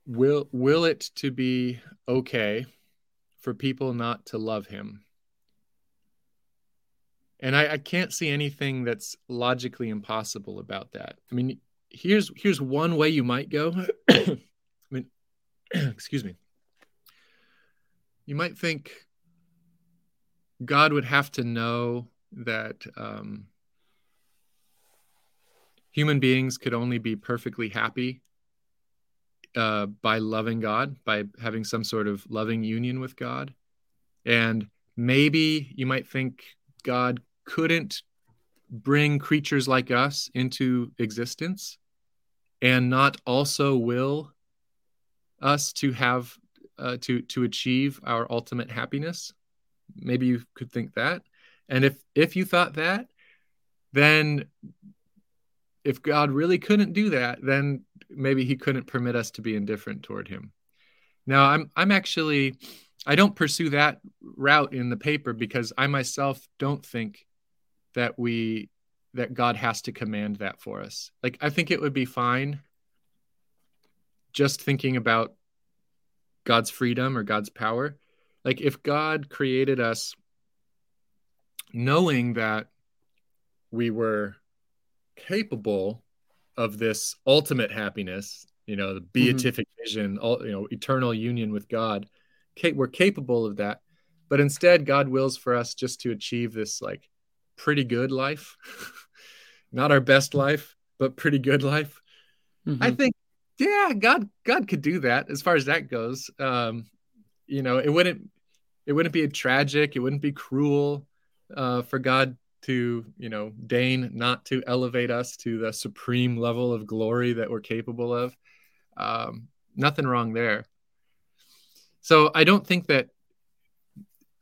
will will it to be okay for people not to love him and I, I can't see anything that's logically impossible about that. I mean, here's here's one way you might go. I mean, excuse me. You might think God would have to know that um, human beings could only be perfectly happy uh, by loving God, by having some sort of loving union with God. And maybe you might think God couldn't bring creatures like us into existence and not also will us to have uh, to to achieve our ultimate happiness maybe you could think that and if if you thought that then if god really couldn't do that then maybe he couldn't permit us to be indifferent toward him now i'm i'm actually i don't pursue that route in the paper because i myself don't think that we that God has to command that for us. Like I think it would be fine just thinking about God's freedom or God's power. Like if God created us knowing that we were capable of this ultimate happiness, you know, the mm-hmm. beatific mm-hmm. vision, all, you know, eternal union with God, we're capable of that. But instead God wills for us just to achieve this like pretty good life. Not our best life, but pretty good life. Mm-hmm. I think, yeah, God, God could do that as far as that goes. Um, you know, it wouldn't, it wouldn't be tragic. It wouldn't be cruel uh, for God to, you know, deign not to elevate us to the supreme level of glory that we're capable of. Um, nothing wrong there. So I don't think that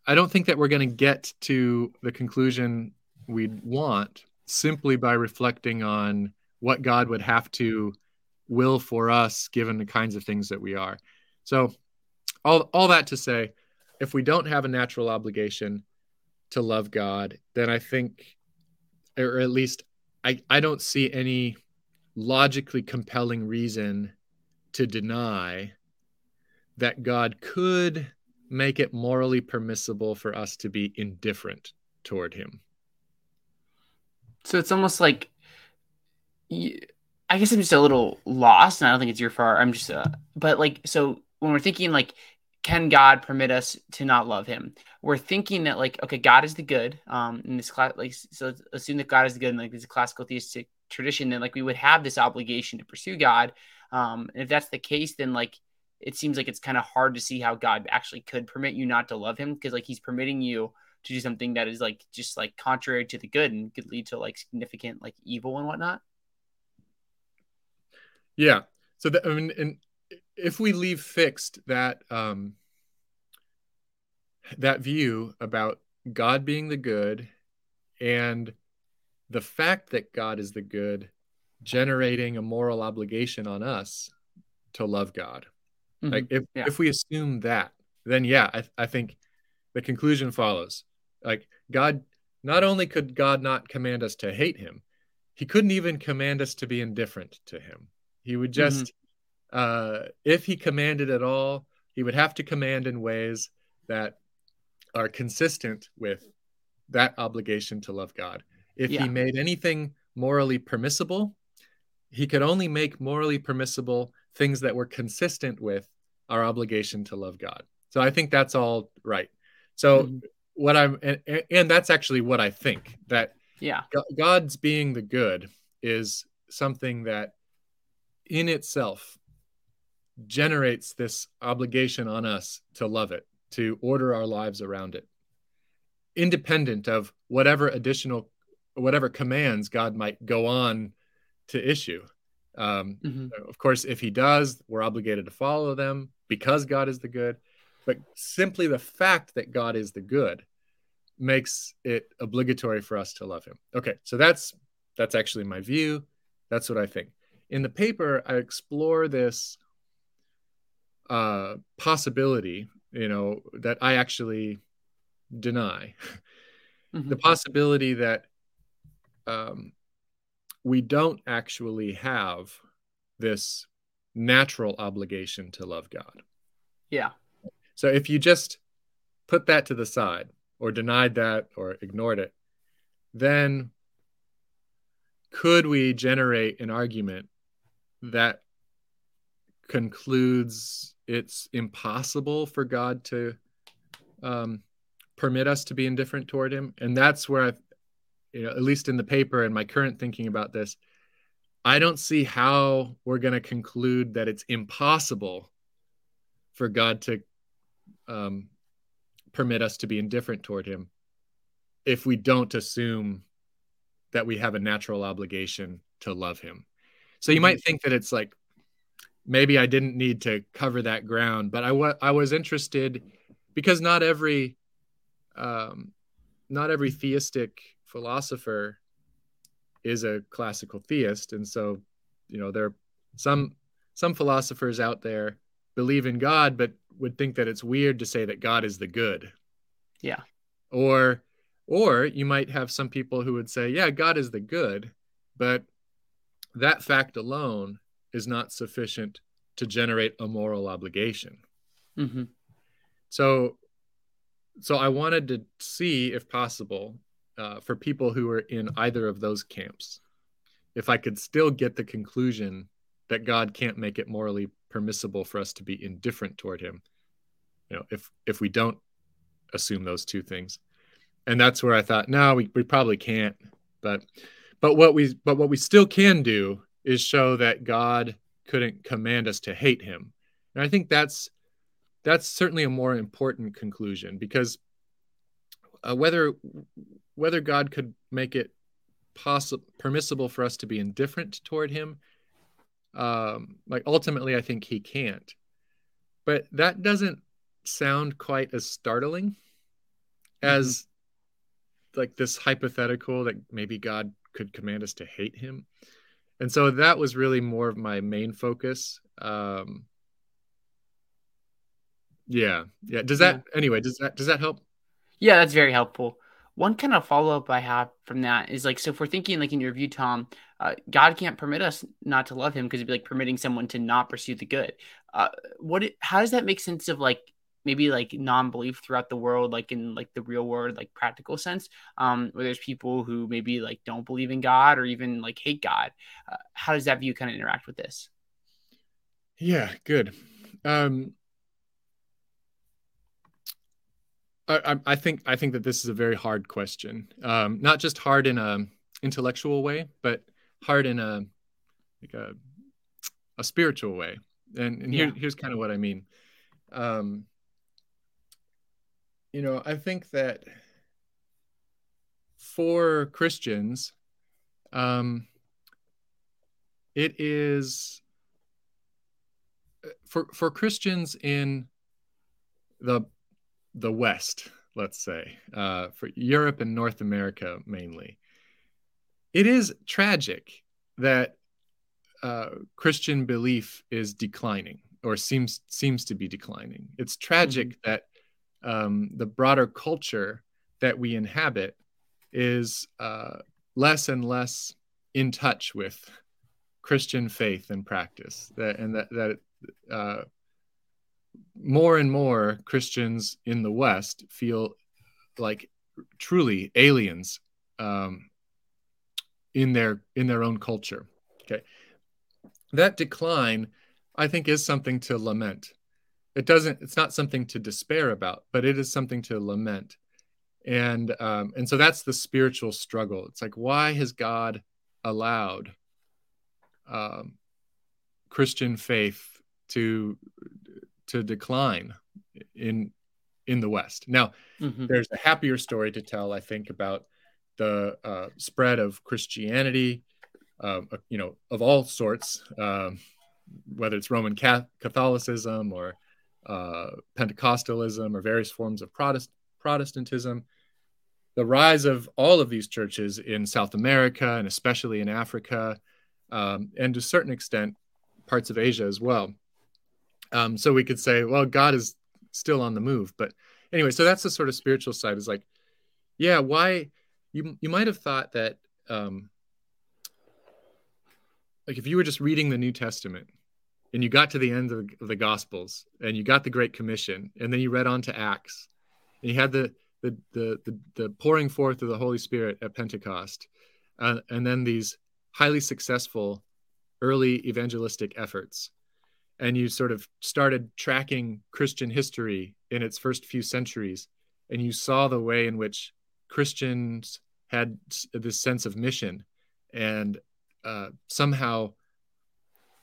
I don't think that we're going to get to the conclusion we'd want simply by reflecting on what God would have to will for us given the kinds of things that we are. So all all that to say, if we don't have a natural obligation to love God, then I think or at least I, I don't see any logically compelling reason to deny that God could make it morally permissible for us to be indifferent toward him. So it's almost like I guess I'm just a little lost, and I don't think it's your fault. I'm just, uh, but like, so when we're thinking like, can God permit us to not love Him? We're thinking that like, okay, God is the good. Um, in this class, like, so assume that God is the good, and like this classical theistic tradition, then like we would have this obligation to pursue God. Um, and if that's the case, then like it seems like it's kind of hard to see how God actually could permit you not to love Him because like He's permitting you to do something that is like just like contrary to the good and could lead to like significant like evil and whatnot. Yeah. So that, I mean, and if we leave fixed that um, that view about God being the good and the fact that God is the good generating a moral obligation on us to love God. Mm-hmm. Like if, yeah. if we assume that, then yeah, I, I think the conclusion follows. Like God, not only could God not command us to hate him, he couldn't even command us to be indifferent to him. He would just, mm-hmm. Uh, if he commanded at all, he would have to command in ways that are consistent with that obligation to love God. If yeah. he made anything morally permissible, he could only make morally permissible things that were consistent with our obligation to love God. So I think that's all right. So mm-hmm. what I'm and, and that's actually what I think that yeah. God's being the good is something that in itself generates this obligation on us to love it, to order our lives around it, independent of whatever additional, whatever commands God might go on to issue. Um, mm-hmm. Of course, if He does, we're obligated to follow them because God is the good. But simply the fact that God is the good makes it obligatory for us to love Him. Okay, so that's that's actually my view. That's what I think in the paper, I explore this uh, possibility, you know, that I actually deny mm-hmm. the possibility that um, we don't actually have this natural obligation to love God. Yeah. So if you just put that to the side or denied that or ignored it, then could we generate an argument that concludes it's impossible for God to um, permit us to be indifferent toward Him. And that's where I, you know, at least in the paper and my current thinking about this, I don't see how we're going to conclude that it's impossible for God to um, permit us to be indifferent toward Him if we don't assume that we have a natural obligation to love Him. So you might mm-hmm. think that it's like maybe I didn't need to cover that ground, but I, w- I was interested because not every um, not every theistic philosopher is a classical theist, and so you know there are some some philosophers out there believe in God, but would think that it's weird to say that God is the good. Yeah. Or or you might have some people who would say, yeah, God is the good, but that fact alone is not sufficient to generate a moral obligation. Mm-hmm. So, so I wanted to see, if possible, uh, for people who are in either of those camps, if I could still get the conclusion that God can't make it morally permissible for us to be indifferent toward Him. You know, if if we don't assume those two things, and that's where I thought, no, we, we probably can't. But but what we but what we still can do is show that God couldn't command us to hate him. And I think that's that's certainly a more important conclusion because uh, whether whether God could make it possible permissible for us to be indifferent toward Him. Um, like ultimately, I think He can't, but that doesn't sound quite as startling as mm-hmm. like this hypothetical that maybe God could command us to hate Him. And so that was really more of my main focus. Um, yeah, yeah. Does that yeah. anyway? Does that does that help? Yeah, that's very helpful. One kind of follow up I have from that is like, so if we're thinking like in your view, Tom, uh, God can't permit us not to love Him because it'd be like permitting someone to not pursue the good. Uh, what? How does that make sense of like maybe like non-belief throughout the world like in like the real world like practical sense um where there's people who maybe like don't believe in god or even like hate god uh, how does that view kind of interact with this yeah good um I, I think I think that this is a very hard question. Um, not just hard in a intellectual way, but hard in a like a a spiritual way. And, and here, here's kind of what I mean. Um, you know, I think that for Christians, um, it is for for Christians in the the West, let's say, uh, for Europe and North America mainly, it is tragic that uh, Christian belief is declining or seems seems to be declining. It's tragic mm-hmm. that um, the broader culture that we inhabit is uh, less and less in touch with Christian faith and practice, that, and that that uh, more and more Christians in the West feel like truly aliens um, in their in their own culture. Okay, that decline, I think, is something to lament. It doesn't. It's not something to despair about, but it is something to lament. And um, and so that's the spiritual struggle. It's like why has God allowed um, Christian faith to to decline in in the West. Now, mm-hmm. there's a happier story to tell, I think, about the uh, spread of Christianity, uh, you know, of all sorts, um, whether it's Roman Catholicism or uh, Pentecostalism or various forms of Protest- Protestantism. The rise of all of these churches in South America and especially in Africa, um, and to a certain extent, parts of Asia as well. Um, so we could say, well, God is still on the move. But anyway, so that's the sort of spiritual side is like, yeah, why you you might have thought that um, like if you were just reading the New Testament and you got to the end of the, Gospels and you got the Great Commission and then you read on to Acts and you had the the the the, the pouring forth of the Holy Spirit at Pentecost, uh, and then these highly successful early evangelistic efforts. And you sort of started tracking Christian history in its first few centuries, and you saw the way in which Christians had this sense of mission, and uh, somehow,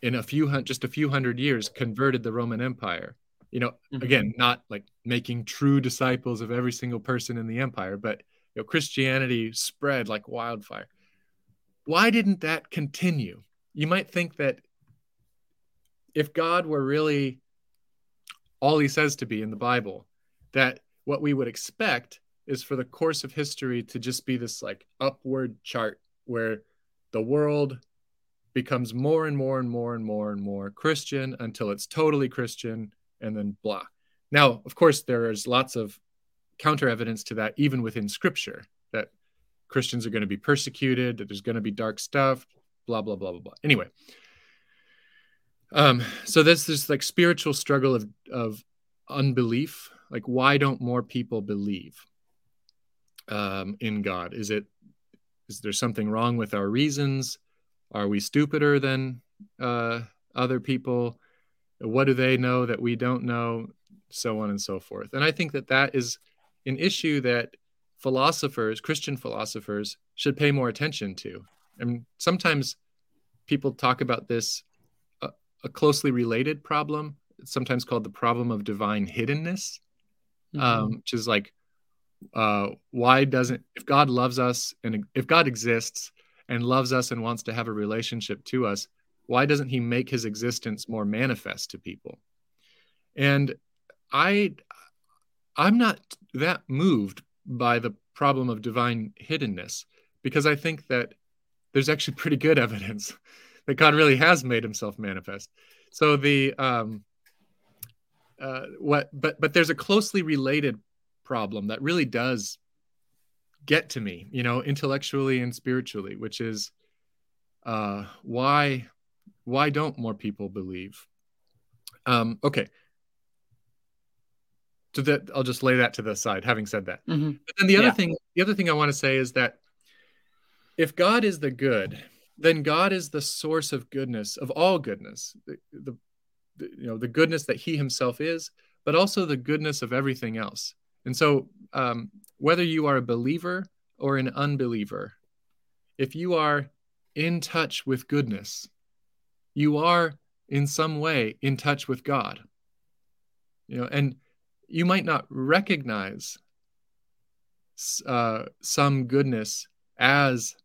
in a few just a few hundred years, converted the Roman Empire. You know, mm-hmm. again, not like making true disciples of every single person in the empire, but you know, Christianity spread like wildfire. Why didn't that continue? You might think that if God were really all he says to be in the Bible, that what we would expect is for the course of history to just be this like upward chart where the world becomes more and more and more and more and more Christian until it's totally Christian and then blah. Now, of course, there is lots of counter evidence to that, even within scripture, that Christians are going to be persecuted, that there's going to be dark stuff, blah, blah, blah, blah, blah. Anyway, um, so there's this like spiritual struggle of of unbelief. Like, why don't more people believe um, in God? Is it is there something wrong with our reasons? Are we stupider than uh, other people? What do they know that we don't know? So on and so forth. And I think that that is an issue that philosophers, Christian philosophers, should pay more attention to. And sometimes people talk about this a closely related problem. It's sometimes called the problem of divine hiddenness, mm-hmm. um, which is like, uh, why doesn't if God loves us and if God exists and loves us and wants to have a relationship to us, why doesn't He make His existence more manifest to people? And I, I'm not that moved by the problem of divine hiddenness because I think that there's actually pretty good evidence that God really has made Himself manifest. So the um, uh, what, but but there's a closely related problem that really does get to me, you know, intellectually and spiritually, which is uh, why why don't more people believe? Um, okay, so that I'll just lay that to the side. Having said that, mm-hmm. but then the other yeah. thing, the other thing I want to say is that if God is the good, then God is the source of goodness of all goodness, the, the, the you know the goodness that He Himself is, but also the goodness of everything else. And so, um, whether you are a believer or an unbeliever, if you are in touch with goodness, you are in some way in touch with God. You know, and you might not recognize uh, some goodness as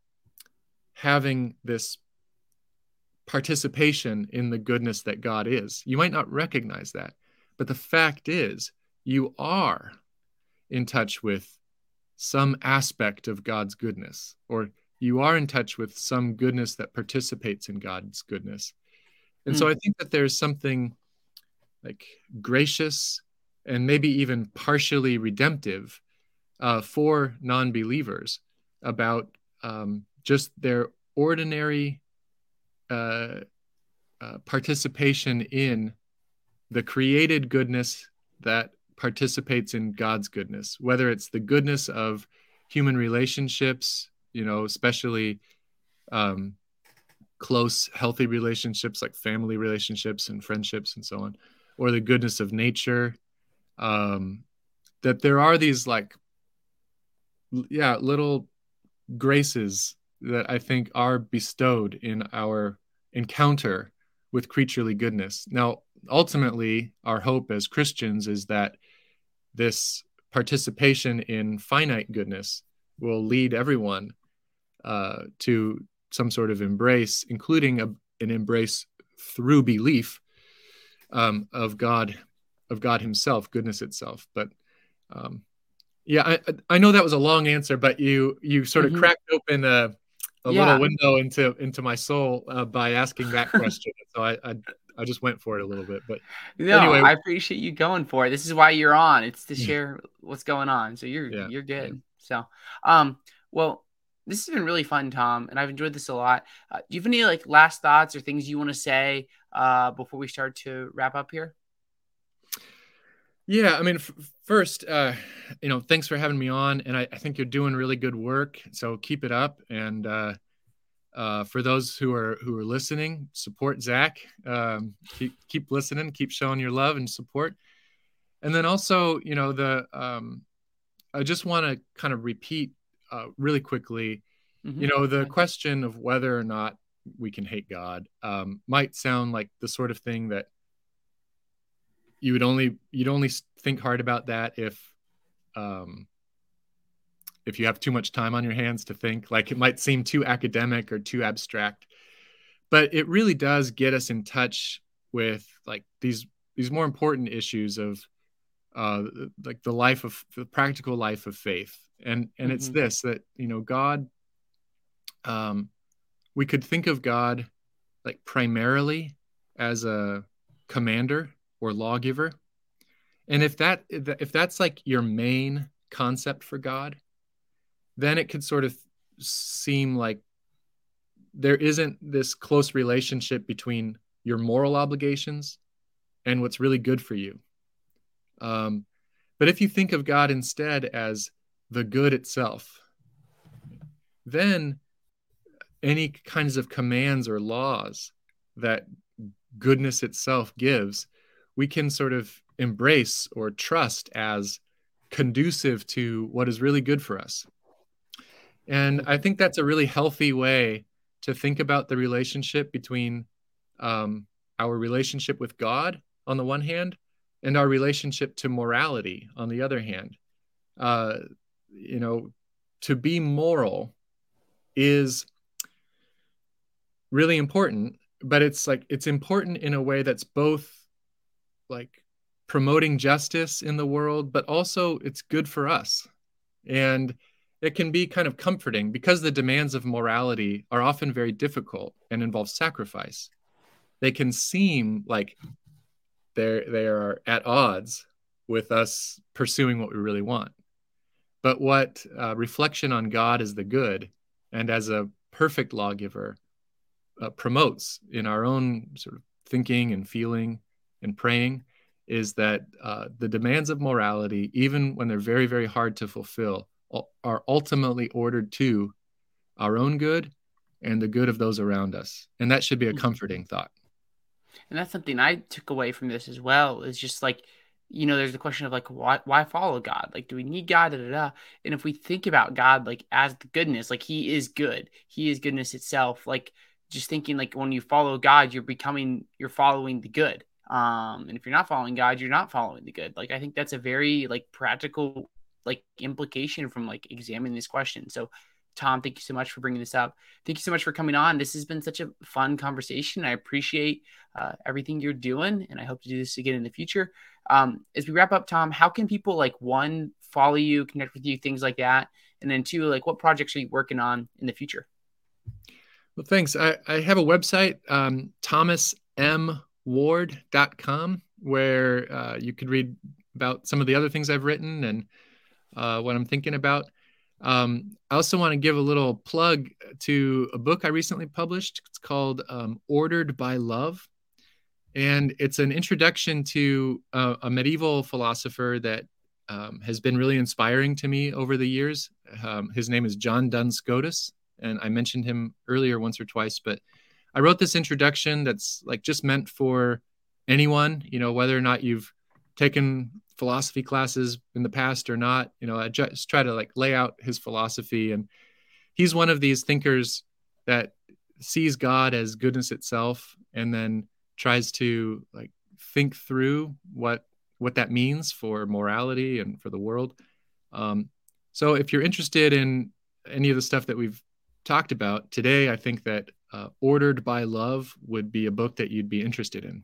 having this participation in the goodness that God is. You might not recognize that, but the fact is, you are in touch with some aspect of God's goodness, or you are in touch with some goodness that participates in God's goodness. And mm. so hmm. I think that there's something like gracious and maybe even partially redemptive uh, for non believers about um, just their ordinary uh, uh, participation in the created goodness that participates in God's goodness, whether it's the goodness of human relationships, you know, especially um, close, healthy relationships like family relationships and friendships and so on, or the goodness of nature, um, that there are these like yeah little graces that i think are bestowed in our encounter with creaturely goodness. Now ultimately our hope as christians is that this participation in finite goodness will lead everyone uh, to some sort of embrace including a, an embrace through belief um, of god of God Himself, goodness itself. But um, yeah, I, I know that was a long answer, but you you sort of mm-hmm. cracked open a, a yeah. little window into into my soul uh, by asking that question. so I, I, I just went for it a little bit. But no, anyway, I appreciate you going for it. This is why you're on. It's to share what's going on. So you're yeah. you're good. So um well this has been really fun, Tom, and I've enjoyed this a lot. Uh, do you have any like last thoughts or things you want to say uh, before we start to wrap up here? Yeah, I mean, f- first, uh, you know, thanks for having me on, and I, I, think you're doing really good work. So keep it up, and uh, for those who are who are listening, support Zach. Um, keep keep listening, keep showing your love and support, and then also, you know, the um, I just want to kind of repeat uh, really quickly. Mm-hmm. You know, the question of whether or not we can hate God um, might sound like the sort of thing that you would only you'd only think hard about that if um if you have too much time on your hands to think like it might seem too academic or too abstract but it really does get us in touch with like these these more important issues of uh like the life of the practical life of faith and and mm-hmm. it's this that you know god um we could think of god like primarily as a commander or lawgiver. And if that if that's like your main concept for God, then it could sort of seem like there isn't this close relationship between your moral obligations and what's really good for you. Um, but if you think of God instead as the good itself, then any kinds of commands or laws that goodness itself gives we can sort of embrace or trust as conducive to what is really good for us. And I think that's a really healthy way to think about the relationship between um, our relationship with God on the one hand and our relationship to morality on the other hand. Uh, you know, to be moral is really important, but it's like it's important in a way that's both like promoting justice in the world, but also it's good for us. And it can be kind of comforting because the demands of morality are often very difficult and involve sacrifice. They can seem like they're they are at odds with us pursuing what we really want. But what uh, reflection on God as the good and as a perfect lawgiver uh, promotes in our own sort of thinking and feeling and praying is that uh, the demands of morality, even when they're very, very hard to fulfill, are ultimately ordered to our own good and the good of those around us. And that should be a mm-hmm. comforting thought. And that's something I took away from this as well is just like, you know, there's the question of like, why, why follow God? Like, do we need God? Da, da, da. And if we think about God, like as the goodness, like he is good, he is goodness itself. Like just thinking like when you follow God, you're becoming, you're following the good. Um, and if you're not following God, you're not following the good. Like, I think that's a very like practical like implication from like examining this question. So Tom, thank you so much for bringing this up. Thank you so much for coming on. This has been such a fun conversation. I appreciate uh, everything you're doing, and I hope to do this again in the future. Um, as we wrap up, Tom, how can people like one follow you, connect with you, things like that, and then two, like what projects are you working on in the future? Well, thanks. I, I have a website, um, thomasmward.com, where uh, you could read about some of the other things I've written and uh, what I'm thinking about. Um, I also want to give a little plug to a book I recently published. It's called um, Ordered by Love. And it's an introduction to uh, a medieval philosopher that um, has been really inspiring to me over the years. Um, his name is John Duns Scotus. And I mentioned him earlier once or twice, but I wrote this introduction that's like just meant for anyone, you know, whether or not you've taken philosophy classes in the past or not. You know, I just try to like lay out his philosophy. And he's one of these thinkers that sees God as goodness itself and then tries to like think through what what that means for morality and for the world. Um, so if you're interested in any of the stuff that we've talked about today, I think that uh, Ordered by Love would be a book that you'd be interested in.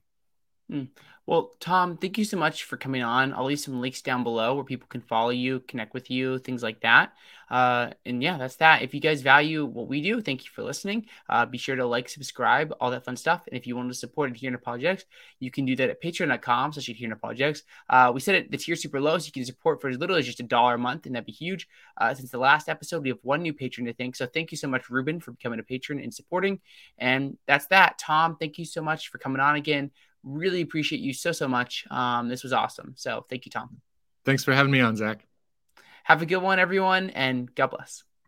Mm. Well, Tom, thank you so much for coming on. I'll leave some links down below where people can follow you, connect with you, things like that. Uh, and yeah, that's that. If you guys value what we do, thank you for listening. Uh, be sure to like, subscribe, all that fun stuff. And if you want to support Adherent Apologetics, you can do that at patreon.com slash Adherent Apologetics. Uh, we said it, the tier super low, so you can support for as little as just a dollar a month, and that'd be huge. Uh, since the last episode, we have one new patron to thank. So thank you so much, Ruben, for becoming a patron and supporting. And that's that. Tom, thank you so much for coming on again. Really appreciate you so, so much. Um, this was awesome. So thank you, Tom. Thanks for having me on, Zach. Have a good one, everyone, and God bless.